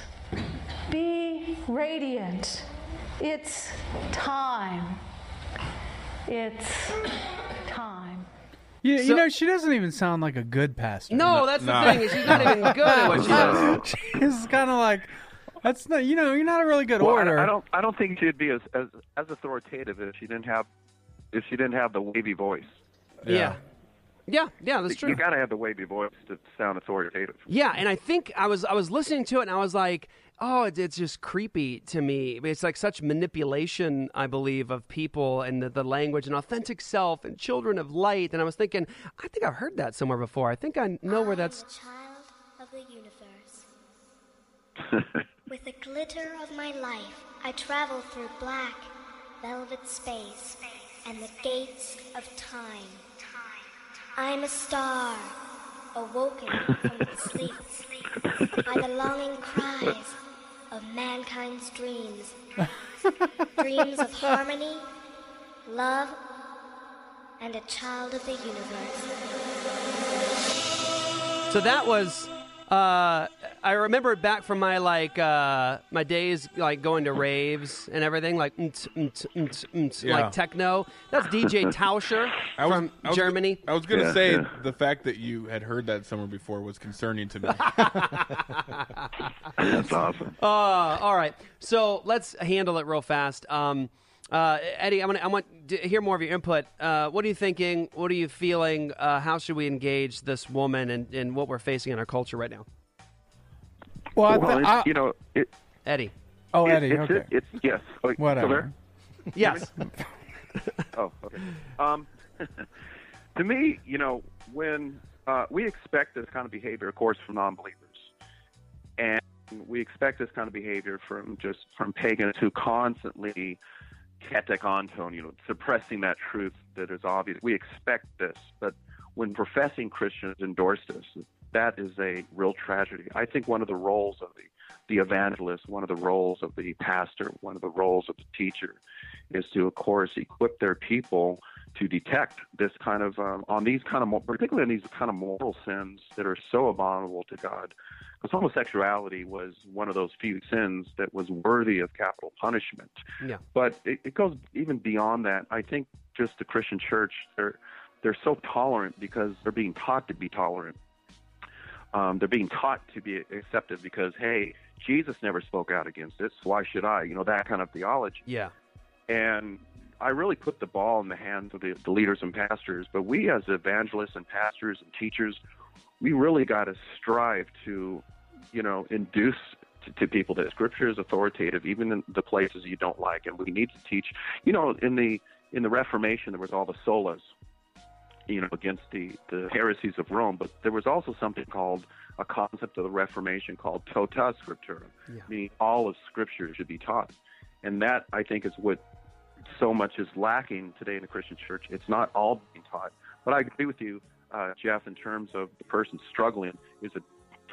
Be radiant. It's time. It's. You, So- you know, she doesn't even sound like a good pastor. No, that's the thing. is She's not even good at what she does. She's kind of like, that's not, you know, you're not a really good Well, I- order. I, don't. I don't think she'd be as, as as authoritative if she didn't have if she didn't have the wavy voice. Yeah. Yeah, yeah, that's true. You got to have the wavy voice to sound authoritative. Yeah, and I think I was I was listening to it and I was like, oh, it's, it's just creepy to me. It's like such manipulation, I believe, of people and the, the language and authentic self and children of light. And I was thinking, I think I've heard that somewhere before. I think I know where that's. child of the universe. With the glitter of my life, I travel through black, velvet space and the gates of time. I'm a star, awoken from sleep by the longing cries of mankind's dreams. dreams of harmony, love, and a child of the universe. So that was. Uh, I remember it back from my like uh, my days like going to raves and everything like nt, nt, nt, nt, Yeah. like techno. That's DJ Taucher I was, from I was- Germany. I was gonna Yeah, say yeah. the fact that you had heard that somewhere before was concerning to me. That's awesome. Uh, all right. So let's handle it real fast. Um, uh, Eddie, I want I want to hear more of your input. Uh, what are you thinking? What are you feeling? Uh, how should we engage this woman and, and what we're facing in our culture right now? Well, Well, thi- it's, I- you know, it, Eddie. Oh, it- Eddie, It's, okay. it's yes. Oh, you still Whatever. there? Yes. oh, okay. Um, to me, you know, when uh, we expect this kind of behavior, of course, from non-believers, and we expect this kind of behavior from just from pagans who constantly katechonton, you know, suppressing that truth that is obvious. We expect this, but when professing Christians endorse this, that is a real tragedy. I think one of the roles of the the evangelist, one of the roles of the pastor, one of the roles of the teacher, is to, of course, equip their people to detect this kind of um, on these kind of particularly on these kind of moral sins that are so abominable to God. Because homosexuality was one of those few sins that was worthy of capital punishment. Yeah. But it, it goes even beyond that. I think just the Christian church, they're they're so tolerant because they're being taught to be tolerant. Um, they're being taught to be accepted because hey, Jesus never spoke out against it, so why should I? You know that kind of theology. Yeah. And I really put the ball in the hands of the, the leaders and pastors. But we, as evangelists and pastors and teachers, we really got to strive to, you know, induce to, to people that Scripture is authoritative, even in the places you don't like. And we need to teach. You know, in the in the Reformation, there was all the solas, you know, against the the heresies of Rome. But there was also something called a concept of the Reformation called tota scriptura, meaning all of Scripture should be taught. And that I think is what so much is lacking today in the Christian church. It's not all being taught. But I agree with you, uh, Jeff, in terms of the person struggling is a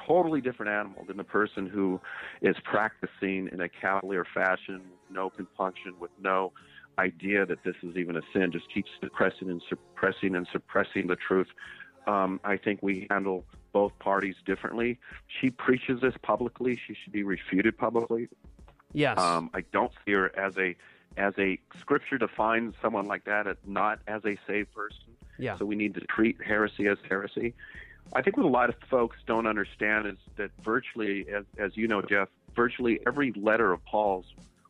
totally different animal than the person who is practicing in a cavalier fashion, with no compunction, with no idea that this is even a sin, just keeps suppressing and suppressing and suppressing the truth. Um, I think we handle both parties differently. She preaches this publicly. She should be refuted publicly. Yes. Um, I don't see her as a as a scripture defines someone like that as not as a saved person. Yeah. So we need to treat heresy as heresy. I think what a lot of folks don't understand is that virtually, as, as you know, Jeff, virtually every letter of Paul's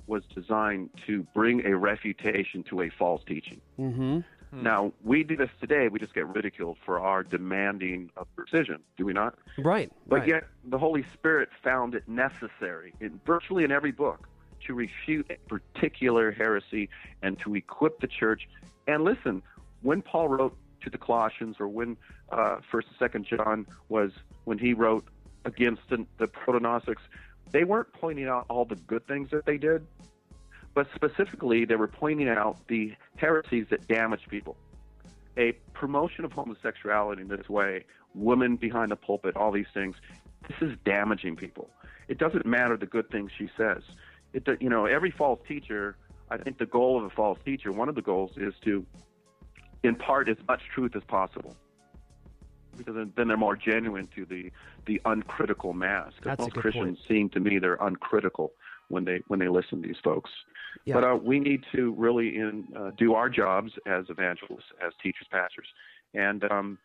was designed to bring a refutation to a false teaching. Mm-hmm. Now, we do this today, we just get ridiculed for our demanding of precision, do we not? Right. But right. yet, the Holy Spirit found it necessary, in virtually in every book, to refute particular heresy and to equip the church. And listen, when Paul wrote to the Colossians, or when uh, First and Second John was when he wrote against the, the proto-Gnostics, they weren't pointing out all the good things that they did, but specifically they were pointing out the heresies that damage people. A promotion of homosexuality in this way, women behind the pulpit, all these things, this is damaging people. It doesn't matter the good things she says. It, you know, every false teacher. I think the goal of a false teacher, one of the goals, is to impart as much truth as possible, because then, they're more genuine to the the uncritical mass. 'Cause That's a most Christians point. seem to me they're uncritical when they when they listen to these folks. Yeah. But uh, we need to really in, uh, do our jobs as evangelists, as teachers, pastors, and um,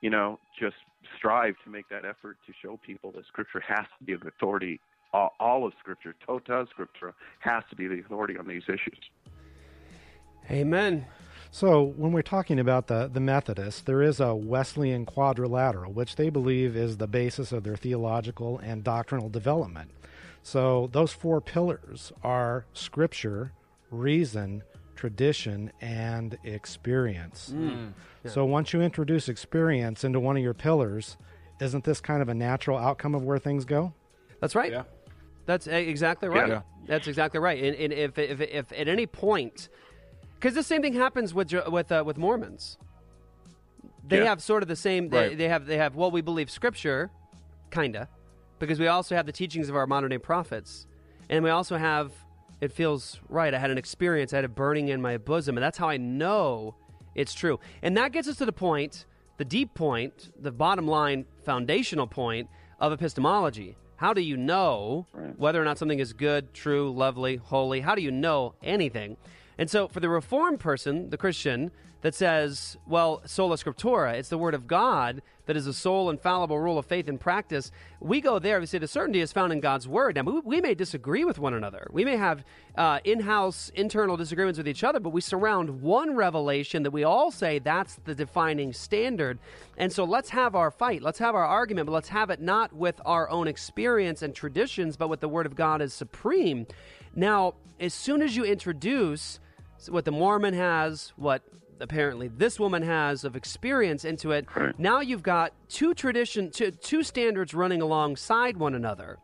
you know, just strive to make that effort to show people that Scripture has to be the authority. All, all of Scripture, tota Scripture, has to be the authority on these issues. Amen. So, when we're talking about the, the Methodists, there is a Wesleyan quadrilateral, which they believe is the basis of their theological and doctrinal development. So, those four pillars are Scripture, reason, tradition, and experience. Mm. Yeah. So, once you introduce experience into one of your pillars, isn't this kind of a natural outcome of where things go? That's right. Yeah. That's exactly right. Yeah. That's exactly right. And, and if, if, if at any point, because the same thing happens with with uh, with Mormons, they Yeah. have sort of the same. They, Right. they have they have well, we believe Scripture, kinda, because we also have the teachings of our modern day prophets, and we also have. It feels right. I had an experience. I had a burning in my bosom, and that's how I know it's true. And that gets us to the point, the deep point, the bottom line, foundational point of epistemology. How do you know whether or not something is good, true, lovely, holy? How do you know anything? And so, for the reformed person, the Christian, that says, well, sola scriptura, it's the word of God that is a sole infallible rule of faith and practice, we go there. We say the certainty is found in God's word. Now, we, we may disagree with one another. We may have uh, in house internal disagreements with each other, but we surround one revelation that we all say that's the defining standard. And so, let's have our fight. Let's have our argument, but let's have it not with our own experience and traditions, but with the word of God as supreme. Now, as soon as you introduce what the Mormon has, what apparently this woman has of experience into it, now you've got two tradition, two, two standards running alongside one another.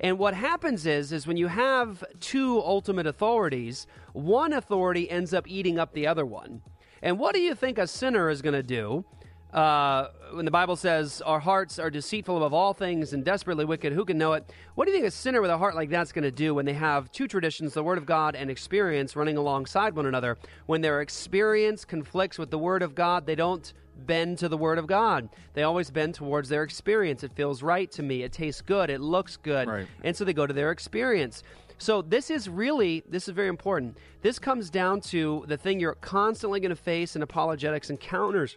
And what happens is, is when you have two ultimate authorities, one authority ends up eating up the other one. And what do you think a sinner is going to do uh, when the Bible says our hearts are deceitful above all things and desperately wicked, who can know it? What do you think a sinner with a heart like that's going to do when they have two traditions, the Word of God and experience, running alongside one another? When their experience conflicts with the Word of God, they don't bend to the Word of God. They always bend towards their experience. It feels right to me. It tastes good. It looks good. Right. And so they go to their experience. So this is really this is very important. This comes down to the thing you're constantly going to face in apologetics encounters.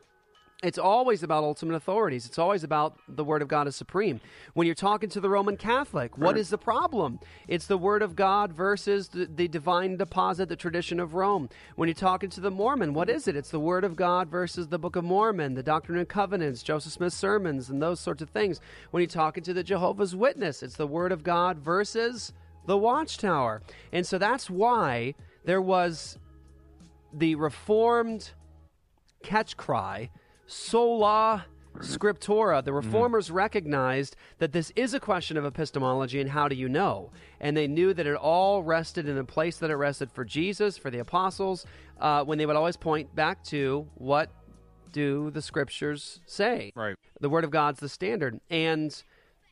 It's always about ultimate authorities. It's always about the Word of God is supreme. When you're talking to the Roman Catholic, what is the problem? It's the Word of God versus the, the divine deposit, the tradition of Rome. When you're talking to the Mormon, what is it? It's the Word of God versus the Book of Mormon, the Doctrine and Covenants, Joseph Smith's sermons, and those sorts of things. When you're talking to the Jehovah's Witness, it's the Word of God versus the Watchtower. And so that's why there was the Reformed catch cry sola scriptura. The reformers recognized that this is a question of epistemology and how do you know? And they knew that it all rested in the place that it rested for jesus for the apostles uh, when they would always point back to what do the scriptures say? Right. The word of god's the standard. And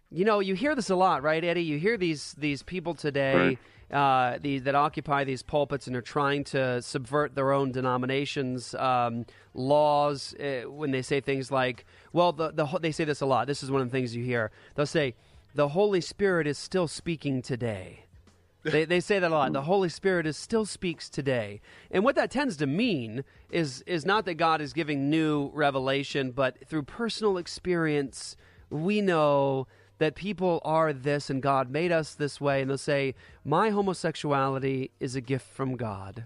you know you hear this a lot right eddie? You hear these these people today uh, that occupy these pulpits and are trying to subvert their own denominations' um, laws uh, when they say things like, "Well, the, the they say this a lot. This is one of the things you hear. They'll say, "The Holy Spirit is still speaking today." they, they say that a lot. The Holy Spirit is still speaks today, and what that tends to mean is is not that God is giving new revelation, but through personal experience, we know that people are this and God made us this way, and they'll say, My homosexuality is a gift from God.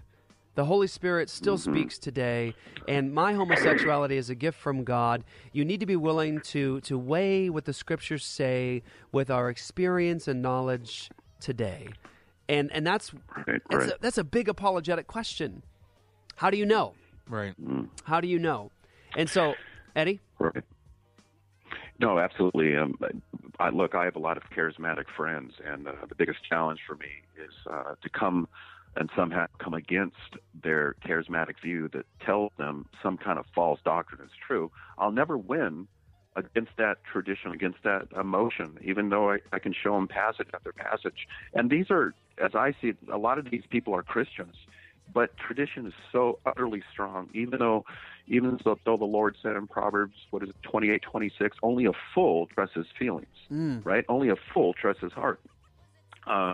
The Holy Spirit still mm-hmm. speaks today, and my homosexuality is a gift from God. You need to be willing to, to weigh what the scriptures say with our experience and knowledge today. And, and that's, that's, a, that's a big apologetic question. How do you know? Right. Mm. How do you know? And so, Eddie? Right. No, absolutely. Um, I, look, I have a lot of charismatic friends, and uh, the biggest challenge for me is uh, to come and somehow come against their charismatic view that tells them some kind of false doctrine is true. I'll never win against that tradition, against that emotion, even though I, I can show them passage after passage. And these are, as I see it, a lot of these people are Christians but tradition is so utterly strong even though even though, though the lord said in proverbs what is it 28 26 only a fool trusts his feelings Mm. right? Only a fool trusts his heart. Uh,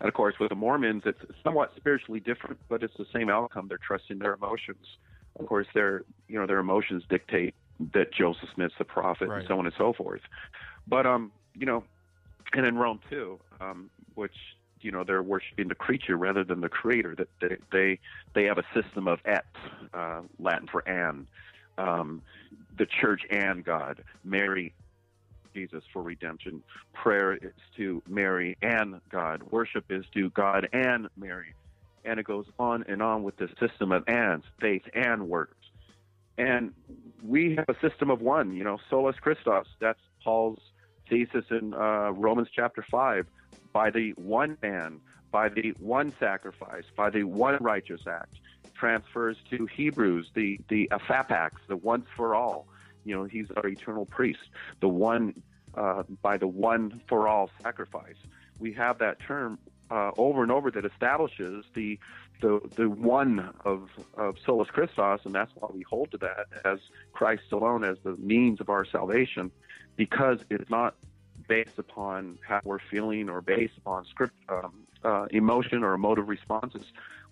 and of course with the mormons it's somewhat spiritually different but it's the same outcome. They're trusting their emotions. Of course their you know their emotions dictate that joseph smith's the prophet Right. and so on and so forth. But um you know and in rome too um which you know they're worshiping the creature rather than the creator. That they they, they have a system of et, uh, Latin for and, um, the church and God, Mary, Jesus for redemption. Prayer is to Mary and God. Worship is to God and Mary, and it goes on and on with this system of ands, faith and works. And we have a system of one, you know, solus Christos. That's Paul's thesis in uh, Romans chapter 5 by the one man, by the one sacrifice, by the one righteous act. Transfers to Hebrews, the, the ephapax, the once for all. You know, he's our eternal priest, the one uh, by the one for all sacrifice. We have that term uh, over and over that establishes the the the one of of solus Christos, and that's why we hold to that as Christ alone as the means of our salvation, because it's not based upon how we're feeling or based upon script um, uh, emotion or emotive responses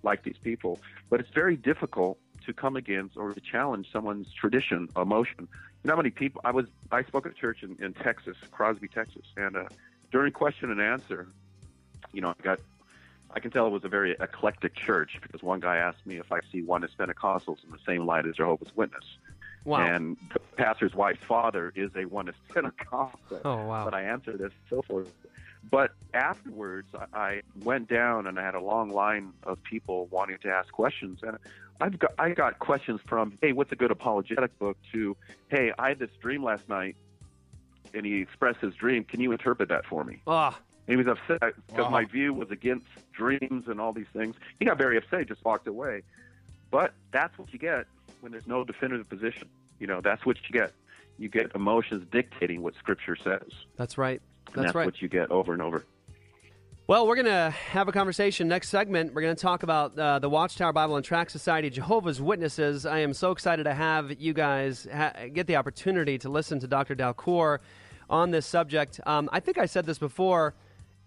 like these people. But it's very difficult to come against or to challenge someone's tradition, emotion. You know how many people I was I spoke at a church in, in Texas, Crosby, Texas, and uh, during question and answer, you know, I got I can tell it was a very eclectic church because one guy asked me if I see Oneness Pentecostals in the same light as Jehovah's Witness. Wow. And the pastor's wife's father is a oneness Pentecostal. Oh, wow. But I answered this so forth. But afterwards, I I went down and I had a long line of people wanting to ask questions, and I've got I got questions from, hey, what's a good apologetic book? To, hey, I had this dream last night, and he expressed his dream. Can you interpret that for me? Ah. He was upset because Wow. my view was against dreams and all these things. He got very upset. Just walked away. But that's what you get when there's no definitive position. You know, that's what you get. You get emotions dictating what Scripture says. That's right. And That's that's right. what you get over and over. Well, we're going to have a conversation next segment. We're going to talk about uh, the Watchtower Bible and Tract Society, Jehovah's Witnesses. I am so excited to have you guys ha- get the opportunity to listen to Dr. Dalcour on this subject. Um, I think I said this before,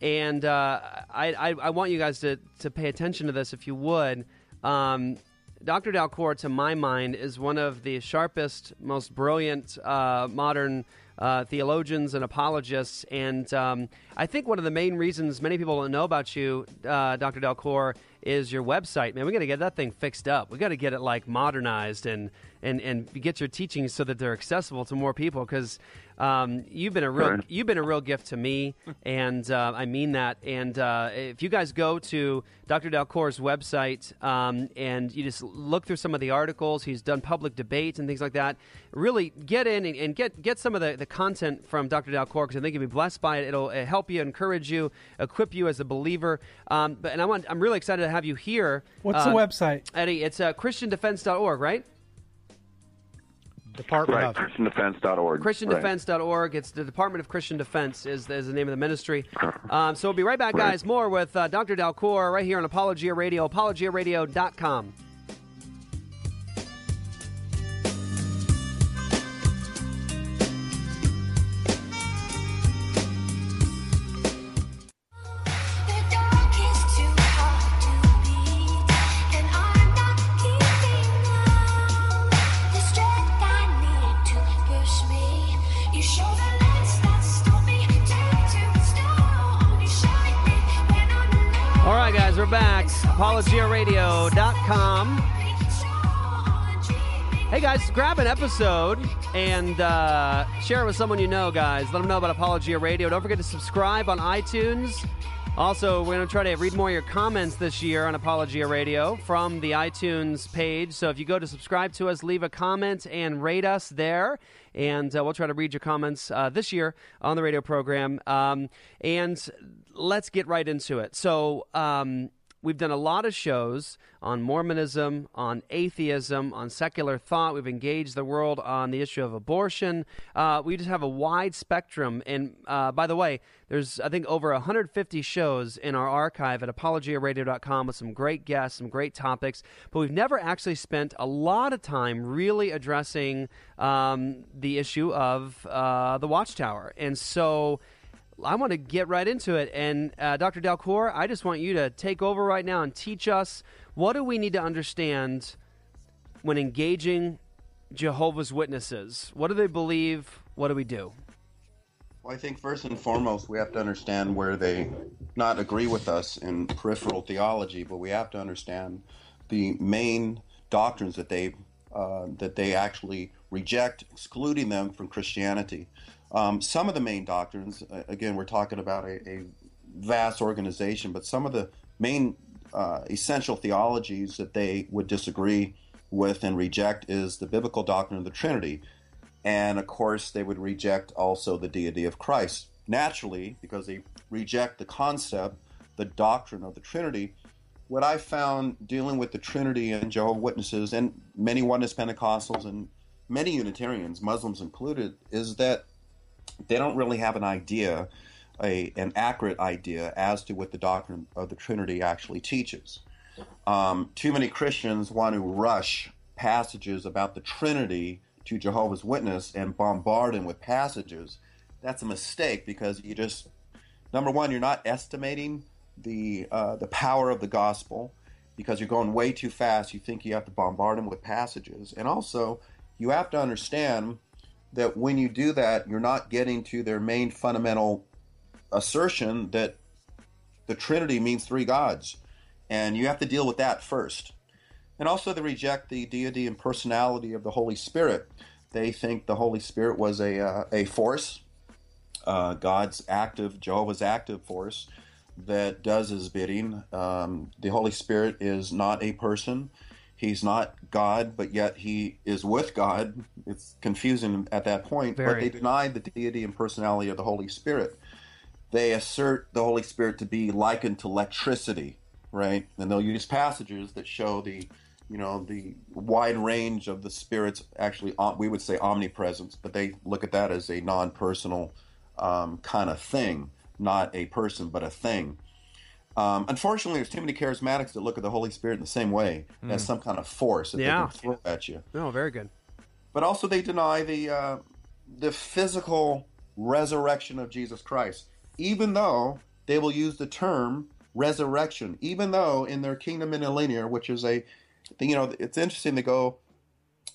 and uh, I, I, I want you guys to, to pay attention to this if you would. Um, Dr. Dalcour, to my mind, is one of the sharpest, most brilliant uh, modern uh, theologians and apologists. And um, I think one of the main reasons many people don't know about you, uh, Dr. Dalcour, is your website. Man, we got to get that thing fixed up. We got to get it like modernized and and and get your teachings so that they're accessible to more people. Because um, you've been a real Sure. you've been a real gift to me, and uh, I mean that. And uh, if you guys go to Dr. Dalcour's website um, and you just look through some of the articles, he's done public debates and things like that. Really get in and, and get get some of the, the content from Dr. Dalcour because I think you'll be blessed by it. It'll uh, help you, encourage you, equip you as a believer. Um, but and I want I'm really excited to have you here. What's the Uh, website? Eddie? It's uh, ChristianDefense.org, right? Department right, ChristianDefense.org. ChristianDefense.org. It's the Department of Christian Defense is, is the name of the ministry. Um, so we'll be right back, Right. guys. More with uh, Dr. Dalcour right here on Apologia Radio, apologiaradio.com. guys, grab an episode and uh, share it with someone you know, guys. Let them know about Apologia Radio. Don't forget to subscribe on iTunes. Also, we're going to try to read more of your comments this year on Apologia Radio from the iTunes page. So if you go to subscribe to us, leave a comment and rate us there. And uh, we'll try to read your comments uh, this year on the radio program. Um, and let's get right into it. So, um, We've done a lot of shows on Mormonism, on atheism, on secular thought. We've engaged the world on the issue of abortion. Uh, we just have a wide spectrum. And uh, by the way, there's, I think, over 150 shows in our archive at apologiaradio.com with some great guests, some great topics. But we've never actually spent a lot of time really addressing um, the issue of uh, the Watchtower. And so. I want to get right into it. And uh, Dr. Dalcour, I just want you to take over right now and teach us what do we need to understand when engaging Jehovah's Witnesses? What do they believe? What do we do? Well, I think first and foremost, we have to understand where they not agree with us in peripheral theology, but we have to understand the main doctrines that they uh, that they actually reject, excluding them from Christianity. Um, some of the main doctrines, uh, again, we're talking about a, a, vast organization, but some of the main uh, essential theologies that they would disagree with and reject is the biblical doctrine of the Trinity. And of course, they would reject also the deity of Christ. Naturally, because they reject the concept, the doctrine of the Trinity, what I found dealing with the Trinity and Jehovah Witnesses and many Oneness Pentecostals and many Unitarians, Muslims included, is that they don't really have an idea, a, an accurate idea as to what the doctrine of the Trinity actually teaches. Um, too many Christians want to rush passages about the Trinity to Jehovah's Witness and bombard him with passages. That's a mistake because you just, number one, you're not estimating the uh, the power of the gospel because you're going way too fast. You think you have to bombard them with passages, and also you have to understand that when you do that, you're not getting to their main fundamental assertion that the Trinity means three gods, and you have to deal with that first. And also, they reject the deity and personality of the Holy Spirit. They think the Holy Spirit was a uh, a force, uh, God's active, Jehovah's active force that does his bidding. Um, the Holy Spirit is not a person. He's not God, but yet he is with God. It's confusing at that point. But they deny the deity and personality of the Holy Spirit. They assert the Holy Spirit to be likened to electricity, right? And they'll use passages that show the, you know, the wide range of the Spirit's actually, uh, we would say omnipresence, but they look at that as a non-personal um, kind of thing, not a person, but a thing. Um, unfortunately, there's too many charismatics that look at the Holy Spirit in the same way as Mm. some kind of force that Yeah. they can throw at you. No, very good. But also, they deny the uh, the physical resurrection of Jesus Christ, even though they will use the term resurrection, even though in their Kingdom Interlinear, which is a, you know, it's interesting to go.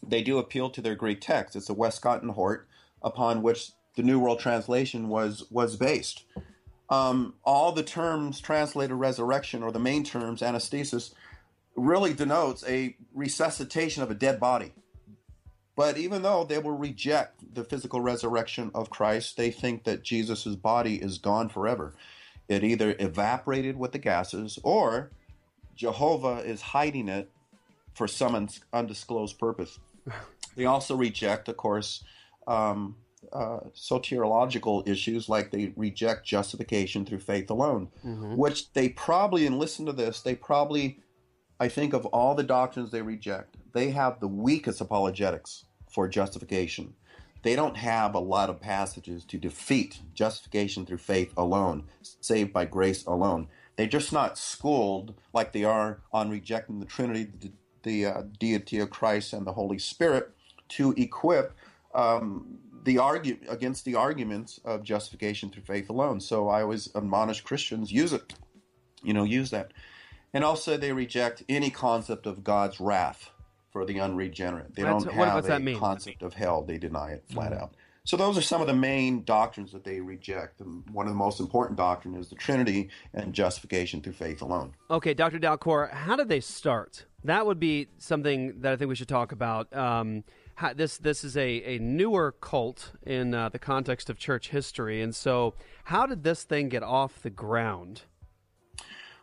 They do appeal to their Greek text. It's a Westcott and Hort, upon which the New World Translation was was based um, all the terms translated resurrection or the main terms anastasis really denotes a resuscitation of a dead body. But even though they will reject the physical resurrection of christ they think that jesus' body is gone forever. It either evaporated with the gases or jehovah is hiding it for some undisclosed purpose. They also reject of course um, uh, soteriological issues like they reject justification through faith alone, Mhm. which they probably, and listen to this, they probably, I think of all the doctrines they reject, they have the weakest apologetics for justification. They don't have a lot of passages to defeat justification through faith alone, saved by grace alone. They're just not schooled like they are on rejecting the Trinity, the, the uh, deity of Christ, and the Holy Spirit to equip um, the argue against the arguments of justification through faith alone. So I always admonish Christians use it, you know, use that, and also they reject any concept of God's wrath for the unregenerate. They That's- don't have what's a that concept of hell. They deny it flat Mhm. out. So those are some of the main doctrines that they reject. And one of the most important doctrine is the Trinity and justification through faith alone. Okay, Dr. Dalcour, how did they start? That would be something that I think we should talk about. Um, this this is a, a newer cult in uh, the context of church history, and so how did this thing get off the ground?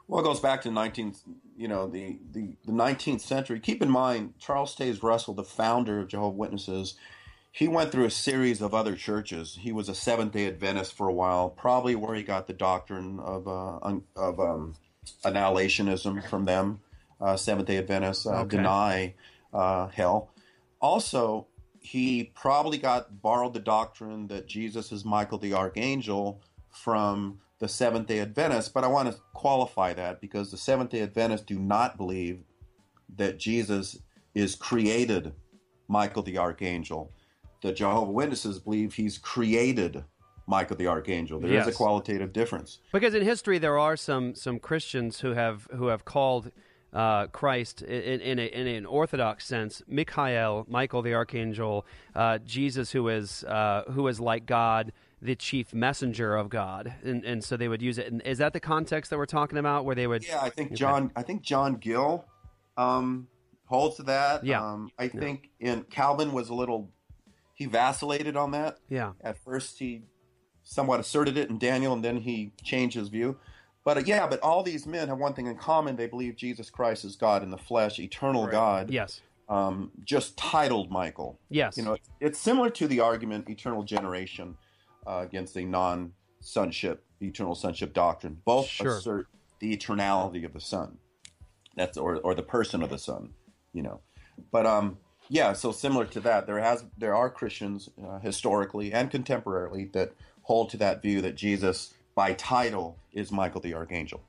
Well, it goes back to 19th, you know, the, the, the 19th century. Keep in mind, Charles Taze Russell, the founder of Jehovah's Witnesses, he went through a series of other churches. He was a Seventh Day Adventist for a while, probably where he got the doctrine of uh, un, of um, annihilationism from them. Uh, Seventh Day Adventists uh, Okay. deny uh, hell. Also, he probably got borrowed the doctrine that Jesus is Michael the Archangel from the Seventh day Adventists, but I want to qualify that because the Seventh day Adventists do not believe that Jesus is created Michael the Archangel. The Jehovah Witnesses believe he's created Michael the Archangel. There is Yes. a qualitative difference. Because in history, there are some some Christians who have who have called uh, Christ in, in, a, in an orthodox sense, Michael, Michael the archangel, uh, Jesus who is uh, who is like God, the chief messenger of God, and and so they would use it. And is that the context that we're talking about, where they would? Yeah, I think. John. I think John Gill um, holds to that. Yeah. Um, I think in Calvin was a little. He vacillated on that. Yeah. At first, he somewhat asserted it in Daniel, and then he changed his view. But uh, yeah, but all these men have one thing in common: they believe Jesus Christ is God in the flesh, eternal God. Yes. Um, just titled Michael. Yes. You know, it's similar to the argument eternal generation uh, against the non-sonship, eternal sonship doctrine. Both Sure. assert the eternality of the Son. That's or or the person of the Son. You know, but um, yeah. So similar to that, there has there are Christians uh, historically and contemporarily that hold to that view that Jesus, by title, is Michael the Archangel.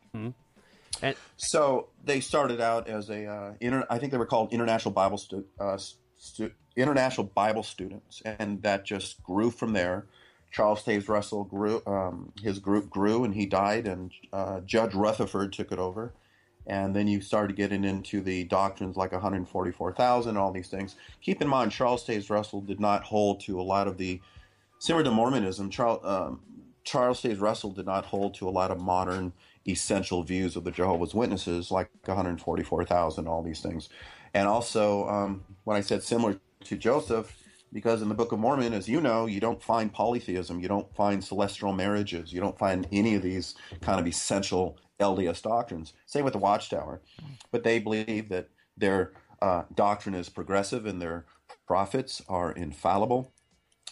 And so they started out as a, uh, inter- I think they were called International Bible stu- uh, stu- International Bible Students, and that just grew from there. Charles Taze Russell grew, um, his group grew, and he died, and uh, Judge Rutherford took it over. And then you started getting into the doctrines like 144,000, all these things. Keep in mind, Charles Taze Russell did not hold to a lot of the similar to Mormonism. Charles, um, Charles Taze Russell did not hold to a lot of modern essential views of the Jehovah's Witnesses, like 144,000, all these things. And also, um, when I said similar to Joseph, because in the Book of Mormon, as you know, you don't find polytheism, you don't find celestial marriages, you don't find any of these kind of essential LDS doctrines. Same with the Watchtower. But they believe that their uh, doctrine is progressive and their prophets are infallible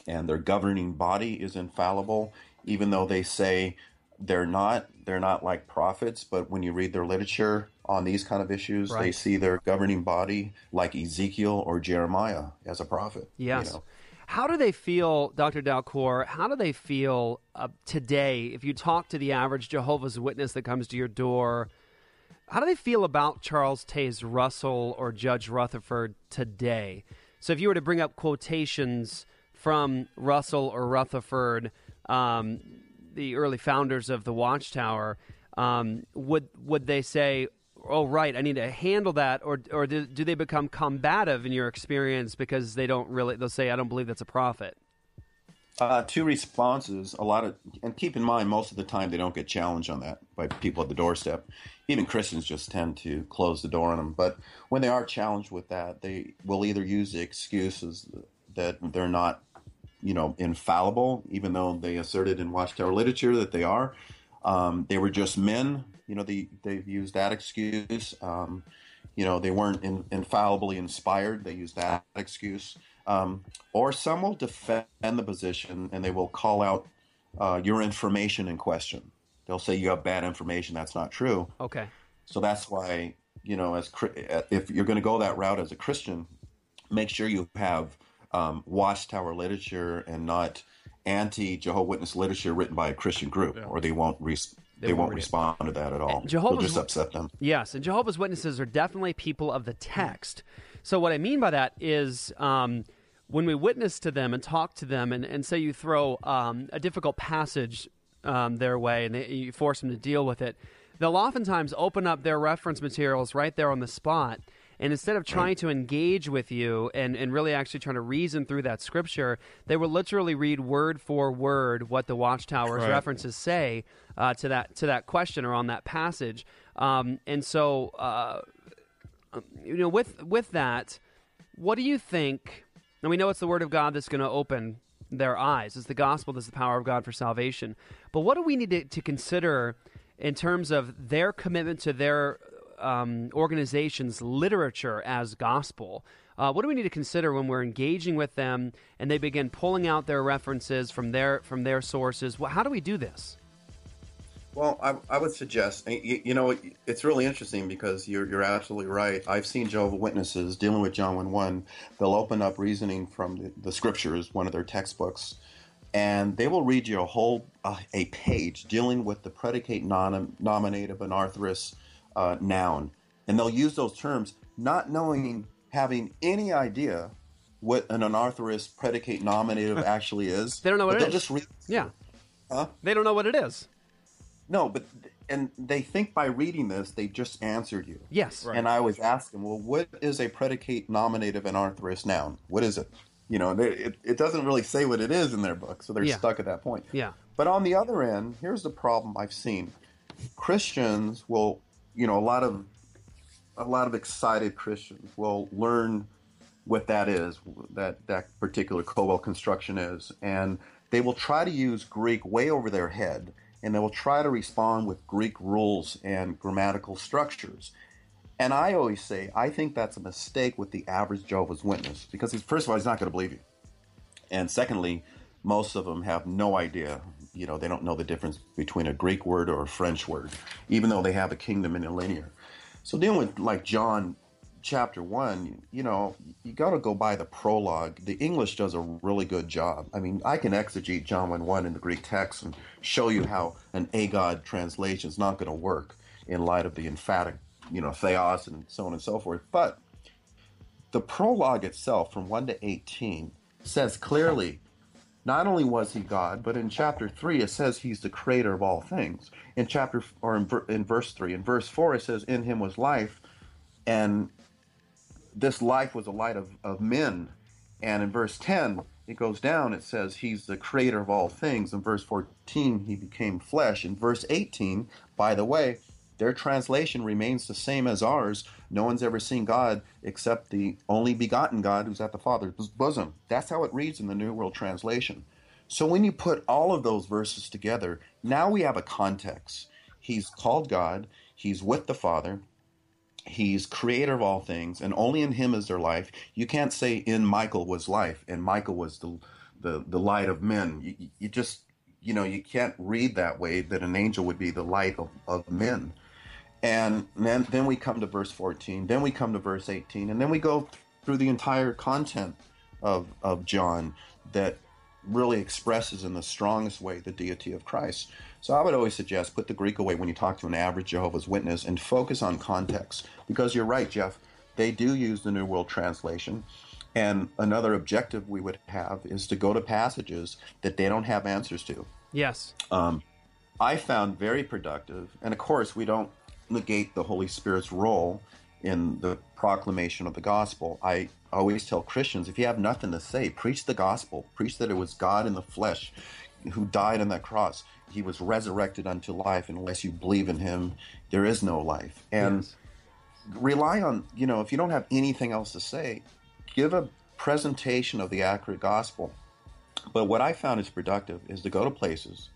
and their governing body is infallible, even though they say they're not. They're not like prophets, but when you read their literature on these kind of issues, they see their governing body like Ezekiel or Jeremiah as a prophet. you Yes. know. How do they feel, Dr. Dalcour? How do they feel uh, today? If you talk to the average Jehovah's Witness that comes to your door, how do they feel about Charles Taze Russell or Judge Rutherford today? So, if you were to bring up quotations from Russell or Rutherford, um, the early founders of the Watchtower, um, would would they say, "Oh, right, I need to handle that," or or do, do they become combative in your experience because they don't really? They'll say, "I don't believe that's a prophet." Uh, two responses. A lot of, and keep in mind, most of the time they don't get challenged on that by people at the doorstep. Even Christians just tend to close the door on them. But when they are challenged with that, they will either use the excuses that they're not, you know, infallible, even though they asserted in Watchtower literature that they are. Um, they were just men. You know, they they've used that excuse. Um, you know, they weren't in, infallibly inspired. They use that excuse. Um, or some will defend the position and they will call out uh, your information in question. They'll say you have bad information. That's not true. Okay. So that's why you know, as if you're going to go that route as a Christian, make sure you have um, Watchtower literature and not anti Jehovah Witness literature written by a Christian group, or they won't res- They they, won't won't read it. respond to that at all. It'll just upset them. Yes, and Jehovah's Witnesses are definitely people of the text. So what I mean by that is um, when we witness to them and talk to them, and, and say you throw um, a difficult passage um, their way and they, you force them to deal with it, they'll oftentimes open up their reference materials right there on the spot. And instead of trying to engage with you and, and really actually trying to reason through that scripture, they will literally read word for word what the Watchtower's Right. references say uh, to that to that question or on that passage. Um, and so, uh, um, you know, with with that, what do you think? And we know it's the Word of God that's going to open their eyes. It's the gospel that's the power of God for salvation. But what do we need to, to consider in terms of their commitment to their um, organization's literature as gospel? Uh, what do we need to consider when we're engaging with them and they begin pulling out their references from their from their sources? Well, how do we do this? Well, I, I would suggest, you, you know, it's really interesting because you're, you're absolutely right. I've seen Jehovah Witnesses dealing with John 1 1. They'll open up reasoning from the, the scriptures, one of their textbooks, and they will read you a whole uh, a page dealing with the predicate nominative anarthrous uh, noun. And they'll use those terms not knowing, having any idea what an anarthrous predicate nominative actually is. They don't know what but it they'll is. Just read, Yeah. Huh? They don't know what it is. No, but and they think by reading this they just answered you. Yes. Right. And I always ask them, well, what is a predicate nominative anarthrous noun? What is it? You know, they, it, it doesn't really say what it is in their book, so they're Yeah. stuck at that point. Yeah. But on the other end, here's the problem I've seen. Christians will, you know, a lot of a lot of excited Christians will learn what that is, that that particular Colwell construction is, and they will try to use Greek way over their head, and they will try to respond with Greek rules and grammatical structures. And I always say, I think that's a mistake with the average Jehovah's Witness because first of all, he's not going to believe you, and secondly, most of them have no idea. You know, they don't know the difference between a Greek word or a French word, even though they have a Kingdom Interlinear. So dealing with like John chapter one, you know, you got to go by the prologue. The English does a really good job. I mean, I can exegete John 1 1 in the Greek text and show you how an agod translation is not going to work in light of the emphatic, you know, theos and so on and so forth. But the prologue itself, from 1 to 18, says clearly not only was he God, but in chapter 3 it says he's the creator of all things. In chapter or in, in verse 3, in verse 4 it says in him was life and this life was a light of, of men. And in verse 10 it goes down it says he's the creator of all things. In verse 14 he became flesh. In verse 18, by the way, their translation remains the same as ours. No one's ever seen God except the only begotten God who's at the Father's bosom. That's how it reads in the New World Translation. So when you put all of those verses together, now we have a context. He's called God, he's with the Father, he's creator of all things, and only in him is there life. You can't say in Michael was life and Michael was the the, the light of men. You, you just you know, you can't read that way that an angel would be the light of, of men. And then, then we come to verse 14, then we come to verse 18, and then we go through the entire content of, of John that really expresses in the strongest way the deity of Christ. So I would always suggest put the Greek away when you talk to an average Jehovah's Witness and focus on context. Because you're right, Jeff, they do use the New World Translation. And another objective we would have is to go to passages that they don't have answers to. Yes. Um, I found very productive, and of course, we don't negate the Holy Spirit's role in the proclamation of the gospel. I always tell Christians if you have nothing to say, preach the gospel. Preach that it was God in the flesh who died on that cross. He was resurrected unto life. Unless you believe in him, there is no life. And Yes. rely on, you know, if you don't have anything else to say, give a presentation of the accurate gospel. But what I found is productive is to go to places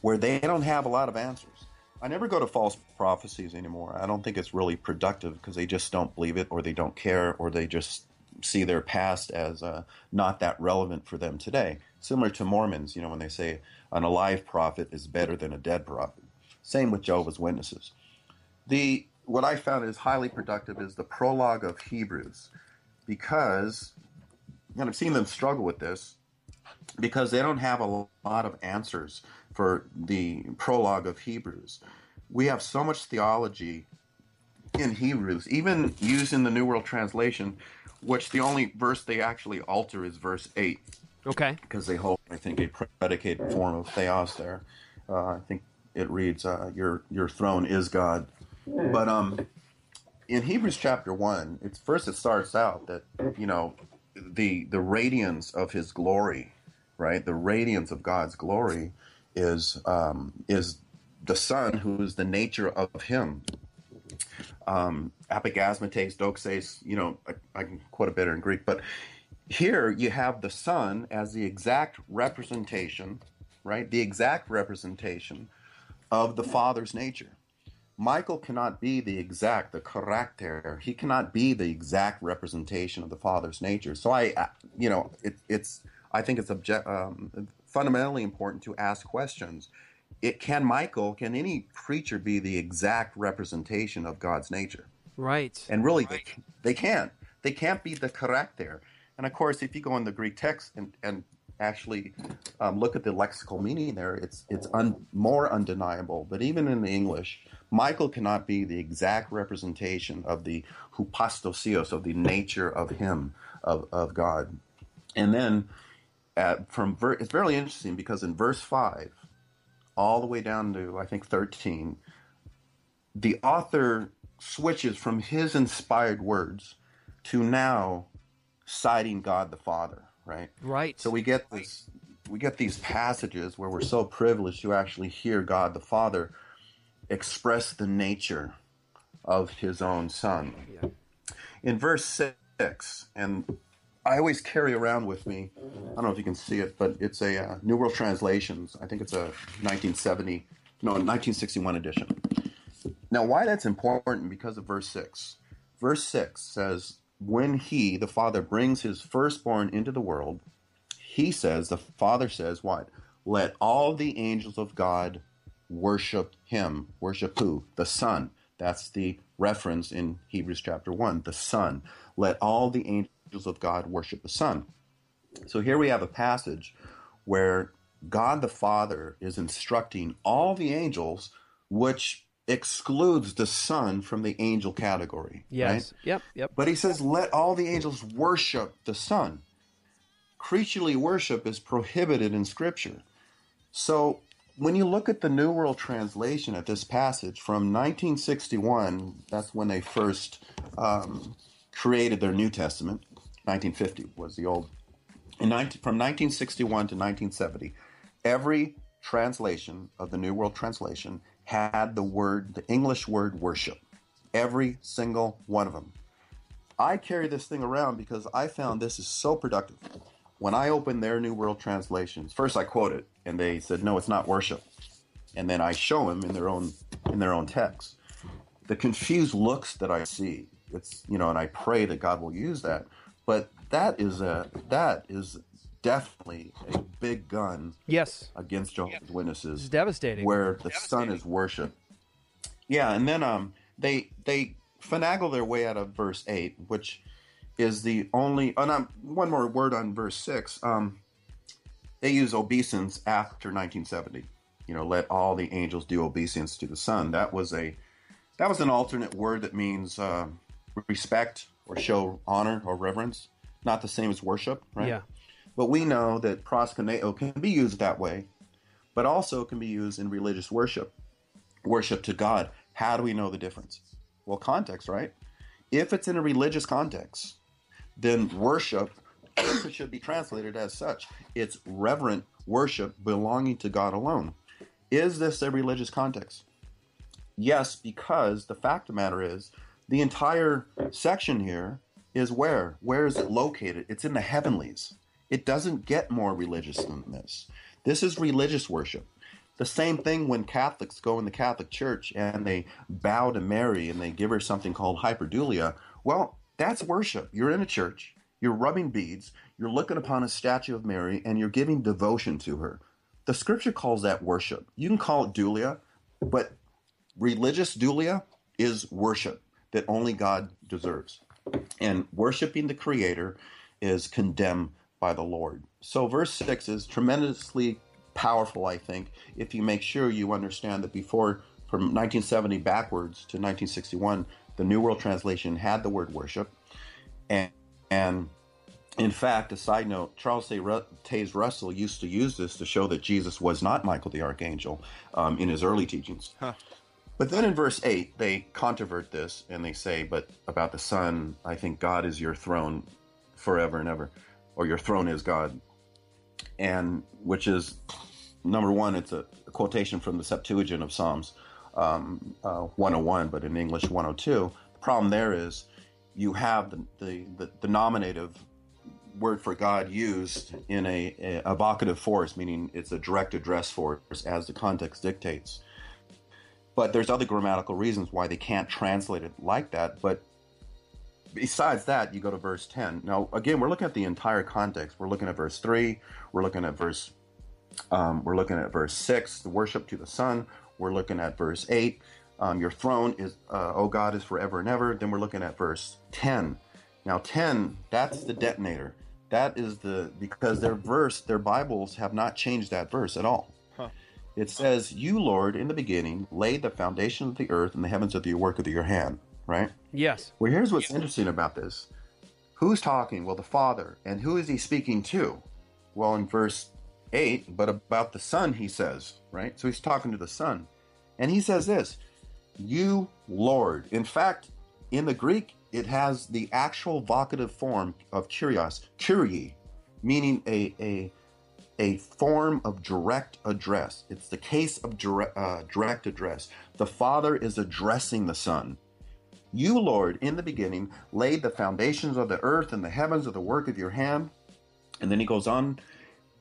where they don't have a lot of answers. I never go to false prophecies anymore. I don't think it's really productive because they just don't believe it or they don't care or they just see their past as uh, not that relevant for them today. Similar to Mormons, you know, when they say an alive prophet is better than a dead prophet. Same with Jehovah's Witnesses. The what I found is highly productive is the prologue of Hebrews because and I've seen them struggle with this because they don't have a lot of answers for the prologue of Hebrews. We have so much theology in Hebrews, even using the New World Translation, which the only verse they actually alter is verse 8. Okay. Because they hold, I think, a predicated form of theos there. Uh, I think it reads, uh, "Your your throne is God." But um, in Hebrews chapter one, it's first it starts out that you know the the radiance of His glory, right? The radiance of God's glory is um, is the Son, who is the nature of Him. Um, apigasmates, doxes, you know, I, I can quote a better in Greek, but here you have the Son as the exact representation, right? The exact representation of the Father's nature. Michael cannot be the exact, the character. He cannot be the exact representation of the Father's nature. So I, you know, it, it's. I think it's object, um, fundamentally important to ask questions. It can Michael, can any creature be the exact representation of God's nature? Right. And really, they, they can't. They can't be the character. And of course, if you go in the Greek text and, and actually um, look at the lexical meaning there, it's it's un, more undeniable. But even in the English, Michael cannot be the exact representation of the hupastosios, of the nature of him, of, of God. And then at, from ver- it's very interesting because in verse 5, all the way down to, I think, 13, the author switches from his inspired words to now citing God the Father. right? Right. So we get this, we get these passages where we're so privileged to actually hear God the Father express the nature of His own Son. Yeah. In verse six, and I always carry around with me. I don't know if you can see it, but it's a uh, New World Translations. I think it's a 1970, no, 1961 edition. Now, why that's important? Because of verse 6. Verse 6 says, When he, the Father, brings his firstborn into the world, he says, the Father says, what? Let all the angels of God worship him. Worship who? The Son. That's the reference in Hebrews chapter 1, the Son. Let all the angels of God worship the Son. So here we have a passage where God the Father is instructing all the angels, which excludes the Son from the angel category. Yes. Right? Yep. Yep. But he says, let all the angels worship the Son. Creaturely worship is prohibited in Scripture. So when you look at the New World Translation at this passage from 1961, that's when they first um, created their New Testament. 1950 was the old. In 19, from 1961 to 1970, every translation of the New World Translation had the word, the English word worship. Every single one of them. I carry this thing around because I found this is so productive. When I opened their New World Translations, first I quote it, and they said, "No, it's not worship," and then I show them in their own in their own text. The confused looks that I see, it's you know, and I pray that God will use that. But that is a that is definitely a big gun. Yes. Against Jehovah's Witnesses. It's devastating. Where the Son is worship. Yeah, and then um they they finagle their way out of verse eight, which is the only. And um, one more word on verse six. Um, they use obeisance after 1970. You know, let all the angels do obeisance to the Son. That was a that was an alternate word that means uh, respect or show honor or reverence. Not the same as worship, right? Yeah. But we know that proskuneo can be used that way, but also can be used in religious worship, worship to God. How do we know the difference? Well, context, right? If it's in a religious context, then worship should be translated as such. It's reverent worship belonging to God alone. Is this a religious context? Yes, because the fact of the matter is the entire section here is where? Where is it located? It's in the heavenlies. It doesn't get more religious than this. This is religious worship. The same thing when Catholics go in the Catholic Church and they bow to Mary and they give her something called hyperdulia. Well, that's worship. You're in a church, you're rubbing beads, you're looking upon a statue of Mary, and you're giving devotion to her. The scripture calls that worship. You can call it dulia, but religious dulia is worship that only God deserves. And worshiping the Creator is condemned by the Lord. So, verse 6 is tremendously powerful, I think, if you make sure you understand that before, from 1970 backwards to 1961, the New World Translation had the word worship. And, and in fact, a side note, Charles Taze Russell used to use this to show that Jesus was not Michael the Archangel um, in his early teachings. Huh. But then in verse 8, they controvert this and they say, But about the Son, I think God is your throne forever and ever, or your throne is God. And which is, number one, it's a, quotation from the Septuagint of Psalms um, uh, 101, but in English 102. The problem there is you have the, the, the, the nominative word for God used in a, a vocative force, meaning it's a direct address force as the context dictates. But there's other grammatical reasons why they can't translate it like that. But besides that, you go to verse 10. Now, again, we're looking at the entire context. We're looking at verse 3. We're looking at verse um, we're looking at verse 6, the worship to the Son. We're looking at verse 8. Um, your throne is, uh, oh God, is forever and ever. Then we're looking at verse 10. Now, 10, that's the detonator. That is the, because their verse, their Bibles have not changed that verse at all. Huh. It says, You, Lord, in the beginning laid the foundation of the earth and the heavens of the work of your hand, right? Yes. Well, here's what's interesting about this. Who's talking? Well, the Father. And who is he speaking to? Well, in verse 8, but about the Son, he says, right? So he's talking to the Son. And he says this You, Lord. In fact, in the Greek, it has the actual vocative form of kurios, kyrie, meaning a a a form of direct address. It's the case of direct, uh, direct address. The Father is addressing the Son. You, Lord, in the beginning laid the foundations of the earth and the heavens of the work of your hand. And then he goes on.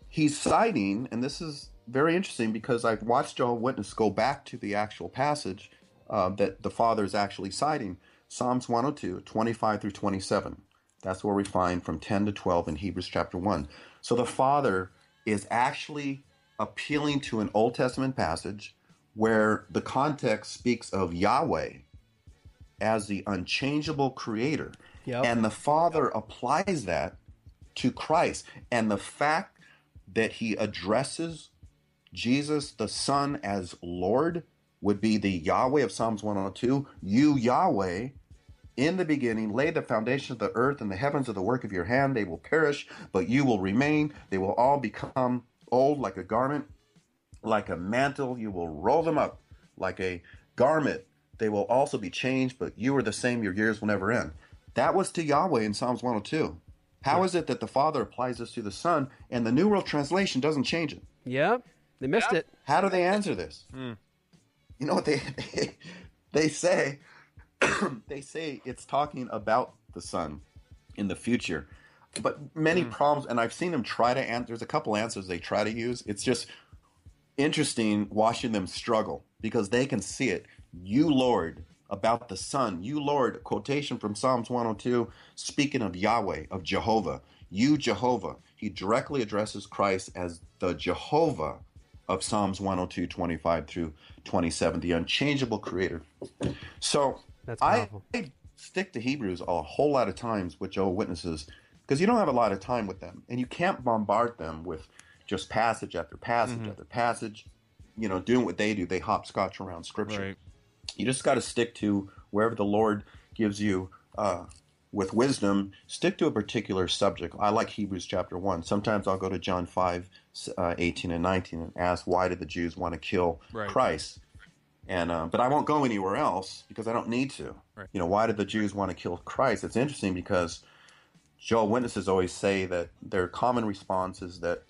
He's citing, and this is very interesting because I've watched Jehovah's Witness go back to the actual passage uh, that the Father is actually citing Psalms 102, 25 through 27. That's where we find from 10 to 12 in Hebrews chapter 1. So the Father is actually appealing to an Old Testament passage where the context speaks of Yahweh as the unchangeable creator. Yep. And the Father applies that to Christ. And the fact that he addresses Jesus the Son as Lord would be the Yahweh of Psalms 102. You, Yahweh, in the beginning laid the foundation of the earth and the heavens of the work of your hand. They will perish, but you will remain. They will all become old like a garment, like a mantle. You will roll them up like a garment. They will also be changed, but you are the same. Your years will never end. That was to Yahweh in Psalms 102. How is it that the Father applies this to the Son and the New World Translation doesn't change it? Yep, they missed it. How do they answer this? Hmm. You know what they they, they say? they say it's talking about the Son in the future, but many mm. problems. And I've seen them try to answer. There's a couple answers they try to use. It's just interesting watching them struggle because they can see it. You Lord about the Son. You Lord. Quotation from Psalms 102, speaking of Yahweh of Jehovah. You Jehovah. He directly addresses Christ as the Jehovah of Psalms 102, 25 through 27, the unchangeable creator. So That's I, powerful. I stick to Hebrews a whole lot of times with Jehovah Witnesses because you don't have a lot of time with them and you can't bombard them with just passage after passage Mhm. after passage. You know, doing what they do, they hopscotch around scripture. Right. You just got to stick to wherever the Lord gives you uh, with wisdom. Stick to a particular subject. I like Hebrews chapter one. Sometimes I'll go to John five, uh, eighteen and nineteen, and ask why did the Jews want to kill Right. Christ? And uh, but I won't go anywhere else because I don't need to. Right. You know, why did the Jews want to kill Christ? It's interesting because Jehovah's Witnesses always say that their common response is that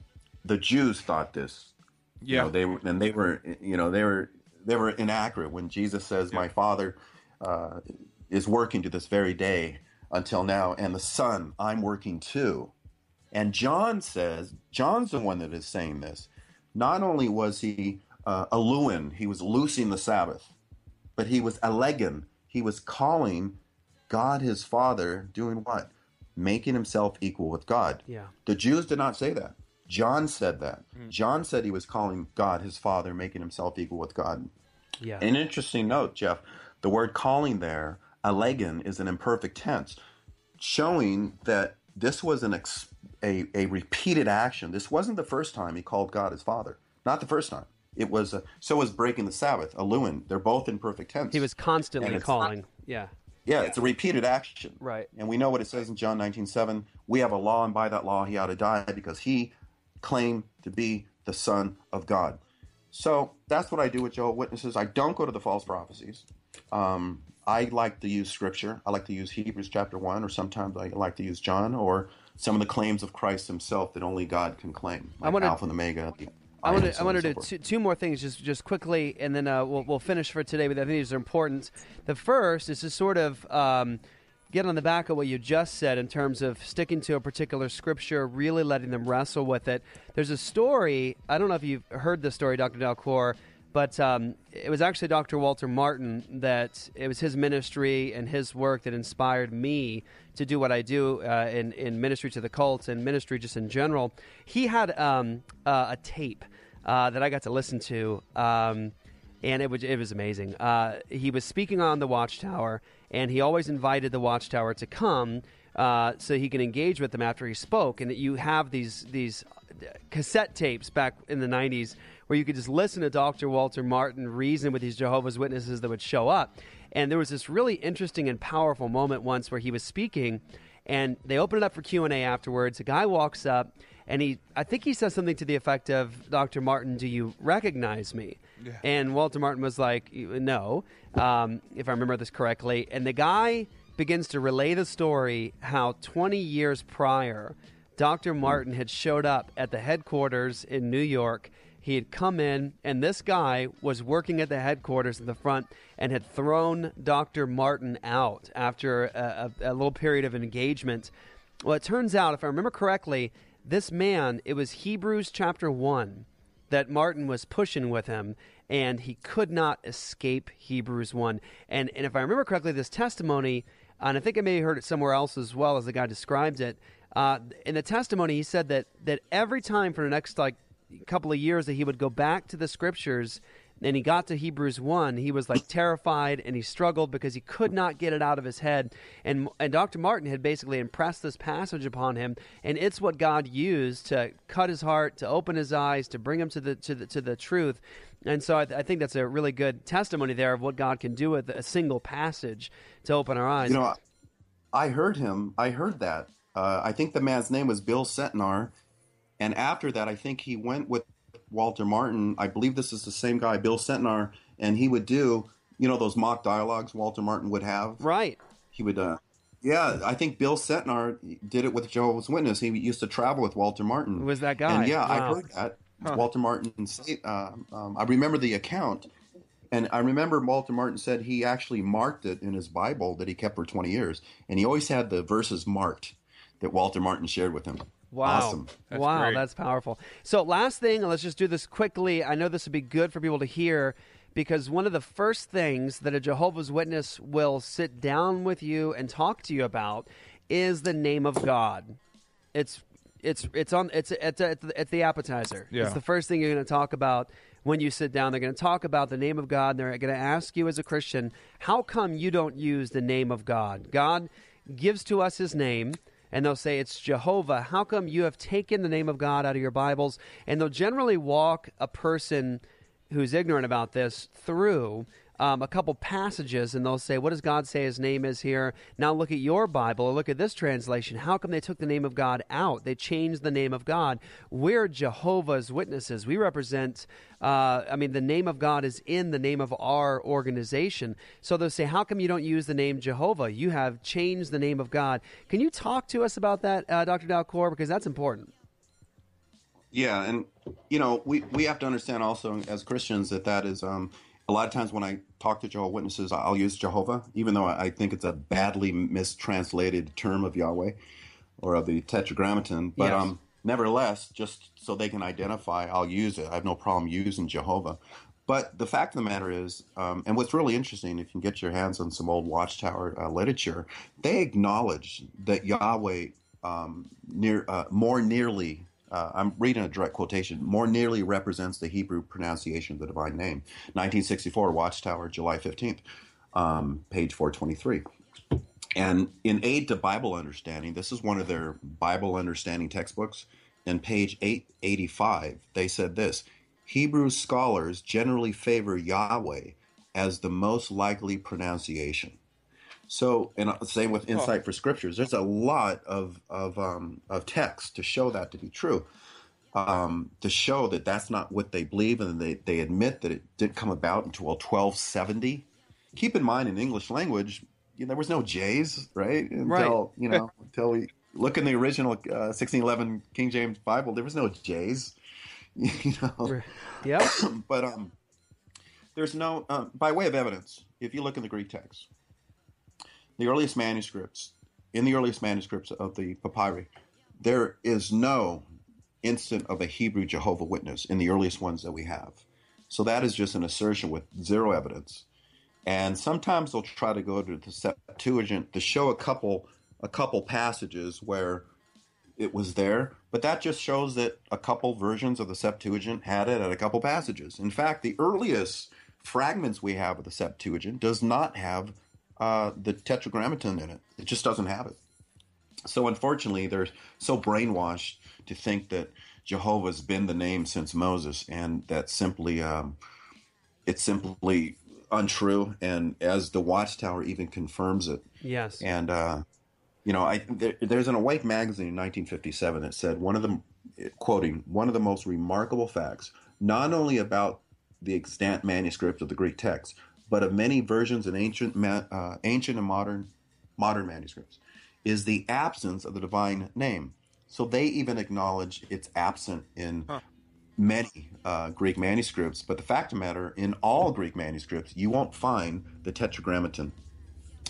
the Jews thought this. You Yeah. know, they were, and they were, you know, they were, they were inaccurate when Jesus says, "My Father uh, is working to this very day until now, and the Son, I'm working too." And John says, John's the one that is saying this. Not only was he uh, aluin, he was loosing the Sabbath, but he was elegan. He was calling God his Father, doing what? Making himself equal with God. Yeah. The Jews did not say that. John said that. John said he was calling God his Father, making himself equal with God. Yeah. An interesting note, Jeff. The word calling there, allegan, is an imperfect tense, showing that this was an ex- a, a repeated action. This wasn't the first time he called God his Father. Not the first time. It was uh, so was breaking the Sabbath, a aluin. They're both imperfect tense. He was constantly calling. Yeah. yeah, it's a repeated action. Right. And we know what it says in John 19:7. We have a law, and by that law he ought to die because he claimed to be the Son of God. So that's what I do with Jehovah's Witnesses. I don't go to the false prophecies. Um, I like to use Scripture. I like to use Hebrews chapter one, or sometimes I like to use John, or some of the claims of Christ Himself that only God can claim, I like wanna- Alpha and Omega. I want to. I want to do two, two more things, just just quickly, and then uh, we'll we'll finish for today. But I think these are important. The first is to sort of um, get on the back of what you just said in terms of sticking to a particular scripture, really letting them wrestle with it. There's a story. I don't know if you've heard this story, Dr. Dalcour, but um, it was actually Dr. Walter Martin that it was his ministry and his work that inspired me to do what I do uh, in in ministry to the cults and ministry just in general. He had um, uh, a tape uh, that I got to listen to. Um, and it was it was amazing. Uh, he was speaking on the Watchtower, and he always invited the Watchtower to come uh, so he can engage with them after he spoke. And that you have these these cassette tapes back in the '90s where you could just listen to Dr. Walter Martin reason with these Jehovah's Witnesses that would show up. And there was this really interesting and powerful moment once where he was speaking, and they opened it up for Q and A afterwards. A guy walks up, and he I think he says something to the effect of, "Dr. Martin, do you recognize me?" And Walter Martin was like, "No," um, if I remember this correctly. And the guy begins to relay the story how 20 years prior, Dr. Martin had showed up at the headquarters in New York. He had come in, and this guy was working at the headquarters in the front and had thrown Dr. Martin out after a, a, a little period of engagement. Well, it turns out, if I remember correctly, this man, it was Hebrews chapter 1 that Martin was pushing with him, and he could not escape Hebrews 1. And, and if I remember correctly, this testimony, and I think I may have heard it somewhere else as well as the guy described it, uh, in the testimony, he said that, that every time for the next like couple of years that he would go back to the scriptures and he got to Hebrews 1, he was like terrified and he struggled because he could not get it out of his head. And, and Dr. Martin had basically impressed this passage upon him, and it's what God used to cut his heart, to open his eyes, to bring him to the, to the, to the truth. And so I, th- I think that's a really good testimony there of what God can do with a single passage to open our eyes. You know, I heard him. I heard that. Uh, I think the man's name was Bill Sentnar, and after that, I think he went with Walter Martin. I believe this is the same guy, Bill Sentnar, and he would do you know those mock dialogues Walter Martin would have. Right. He would. Uh, yeah, I think Bill Sentnar did it with Jehovah's Witness. He used to travel with Walter Martin. Who was that guy? And yeah, I heard that. Huh. Walter Martin. Uh, um, I remember the account, and I remember Walter Martin said he actually marked it in his Bible that he kept for twenty years, and he always had the verses marked that Walter Martin shared with him. Wow. Awesome. wow, that's powerful. So, last thing, let's just do this quickly. I know this would be good for people to hear because one of the first things that a Jehovah's Witness will sit down with you and talk to you about is the name of God. It's it's it's on it's it's it's, it's the appetizer. Yeah. It's the first thing you're going to talk about when you sit down. They're going to talk about the name of God. And they're going to ask you as a Christian, how come you don't use the name of God? God gives to us His name and they'll say it's Jehovah. How come you have taken the name of God out of your Bibles? And they'll generally walk a person who's ignorant about this through um, a couple passages, and they'll say, "What does God say His name is here?" Now look at your Bible, or look at this translation. How come they took the name of God out? They changed the name of God. We're Jehovah's Witnesses. We represent. Uh, I mean, the name of God is in the name of our organization. So they'll say, "How come you don't use the name Jehovah? You have changed the name of God." Can you talk to us about that, uh, Dr. Dalcour? Because that's important. Yeah, and you know we we have to understand also as Christians that that is um, a lot of times when I talk to Jehovah Witnesses, I'll use Jehovah, even though I think it's a badly mistranslated term of Yahweh or of the Tetragrammaton. But Yes. um, nevertheless, just so they can identify, I'll use it. I have no problem using Jehovah. But the fact of the matter is, um, and what's really interesting, if you can get your hands on some old Watchtower uh, literature, they acknowledge that Yahweh um, near uh, more nearly. Uh, I'm reading a direct quotation. More nearly represents the Hebrew pronunciation of the divine name. 1964 Watchtower, July 15th, um, page 423. And in Aid to Bible Understanding, this is one of their Bible understanding textbooks. In page 885, they said this Hebrew scholars generally favor Yahweh as the most likely pronunciation. So, and uh, same with Insight for Scriptures. There's a lot of of um, of text to show that to be true, um, to show that that's not what they believe, and they they admit that it didn't come about until 1270. Keep in mind, in English language, you know, there was no J's, right? Until Right. you know, until we look in the original uh, 1611 King James Bible, there was no J's. You know. Yep. but um, there's no um, by way of evidence. If you look in the Greek text, the earliest manuscripts, in the earliest manuscripts of the papyri, there is no instant of a Hebrew Jehovah Witness in the earliest ones that we have. So that is just an assertion with zero evidence. And sometimes they'll try to go to the Septuagint to show a couple a couple passages where it was there, but that just shows that a couple versions of the Septuagint had it at a couple passages. In fact, the earliest fragments we have of the Septuagint does not have uh, the Tetragrammaton in it. It just doesn't have it. So unfortunately, they're so brainwashed to think that Jehovah's been the name since Moses, and that simply um, it's simply untrue. And as the Watchtower even confirms it, Yes. and uh, you know, I there, there's an Awake magazine in 1957 that said one of the quoting one of the most remarkable facts, not only about the extant manuscript of the Greek text, but of many versions and ancient uh, ancient and modern modern manuscripts, is the absence of the divine name. So they even acknowledge it's absent in many uh, Greek manuscripts. But the fact of the matter, in all Greek manuscripts, you won't find the Tetragrammaton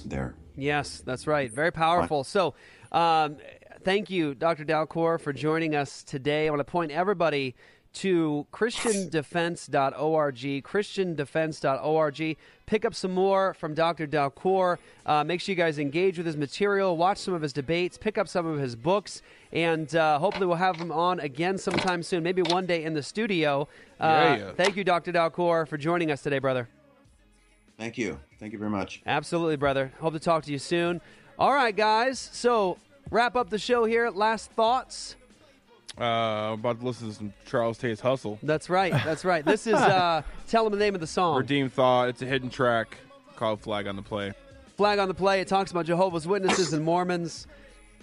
there. Yes, that's right. Very powerful. So, um, thank you, Dr. Dalcour, for joining us today. I want to point everybody to christiandefense.org, christiandefense.org. Pick up some more from Dr. Dalcour. Uh, make sure you guys engage with his material, watch some of his debates, pick up some of his books, and uh, hopefully we'll have him on again sometime soon, maybe one day in the studio. Uh, Yeah, yeah. Thank you, Dr. Dalcour, for joining us today, brother. Thank you. Thank you very much. Absolutely, brother. Hope to talk to you soon. All right, guys. So, wrap up the show here. Last thoughts. Uh, about to listen to some Charles Tate's Hustle. That's right. That's right. This is uh, tell them the name of the song. Redeemed Thought. It's a hidden track called Flag on the Play. Flag on the play. It talks about Jehovah's Witnesses and Mormons.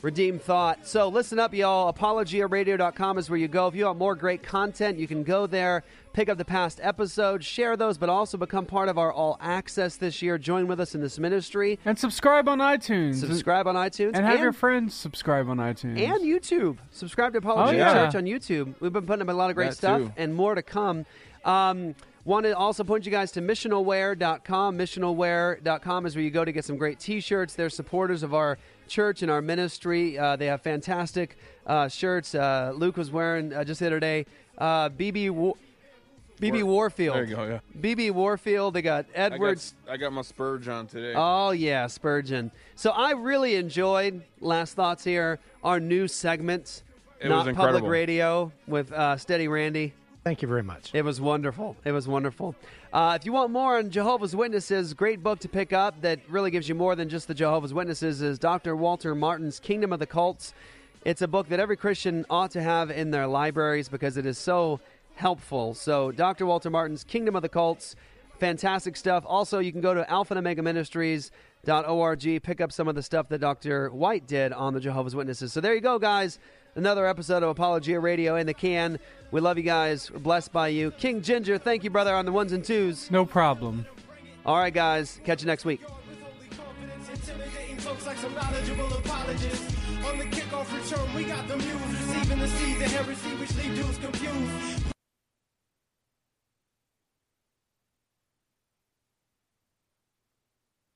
Redeemed Thought. So listen up, y'all. ApologiaRadio.com is where you go. If you want more great content, you can go there, pick up the past episodes, share those, but also become part of our All Access this year. Join with us in this ministry. And subscribe on iTunes. Subscribe on iTunes. And have your friends subscribe on iTunes. and YouTube. Subscribe to Apologia Oh, yeah. Church on YouTube. We've been putting up a lot of great That stuff too. and more to come. Um, Want to also point you guys to missionalwear.com. Missionalwear.com is where you go to get some great t shirts. They're supporters of our church and our ministry. Uh, they have fantastic uh, shirts. Uh, Luke was wearing uh, just the other day uh, BB, Wa- BB Warfield. There you go, yeah. BB Warfield. They got Edwards. I got, I got my Spurge on today. Oh yeah, Spurgeon. So I really enjoyed last thoughts here. Our new segment, It not was public radio with uh, Steady Randy. Thank you very much. It was wonderful. It was wonderful. Uh, if you want more on Jehovah's Witnesses, great book to pick up that really gives you more than just the Jehovah's Witnesses is Dr. Walter Martin's Kingdom of the Cults. It's a book that every Christian ought to have in their libraries because it is so helpful. So, Dr. Walter Martin's Kingdom of the Cults, fantastic stuff. Also, you can go to Alpha and Omega Ministries Ministries.org, pick up some of the stuff that Dr. White did on the Jehovah's Witnesses. So, there you go, guys. Another episode of Apologia Radio in the can. We love you guys. We're blessed by you. King Ginger, thank you, brother, on the ones and twos. No problem. All right, guys. Catch you next week. Intimidating folks like some knowledgeable apologists. On the kickoff return, we got the muse receiving the seeds of heresy which leave dudes confused.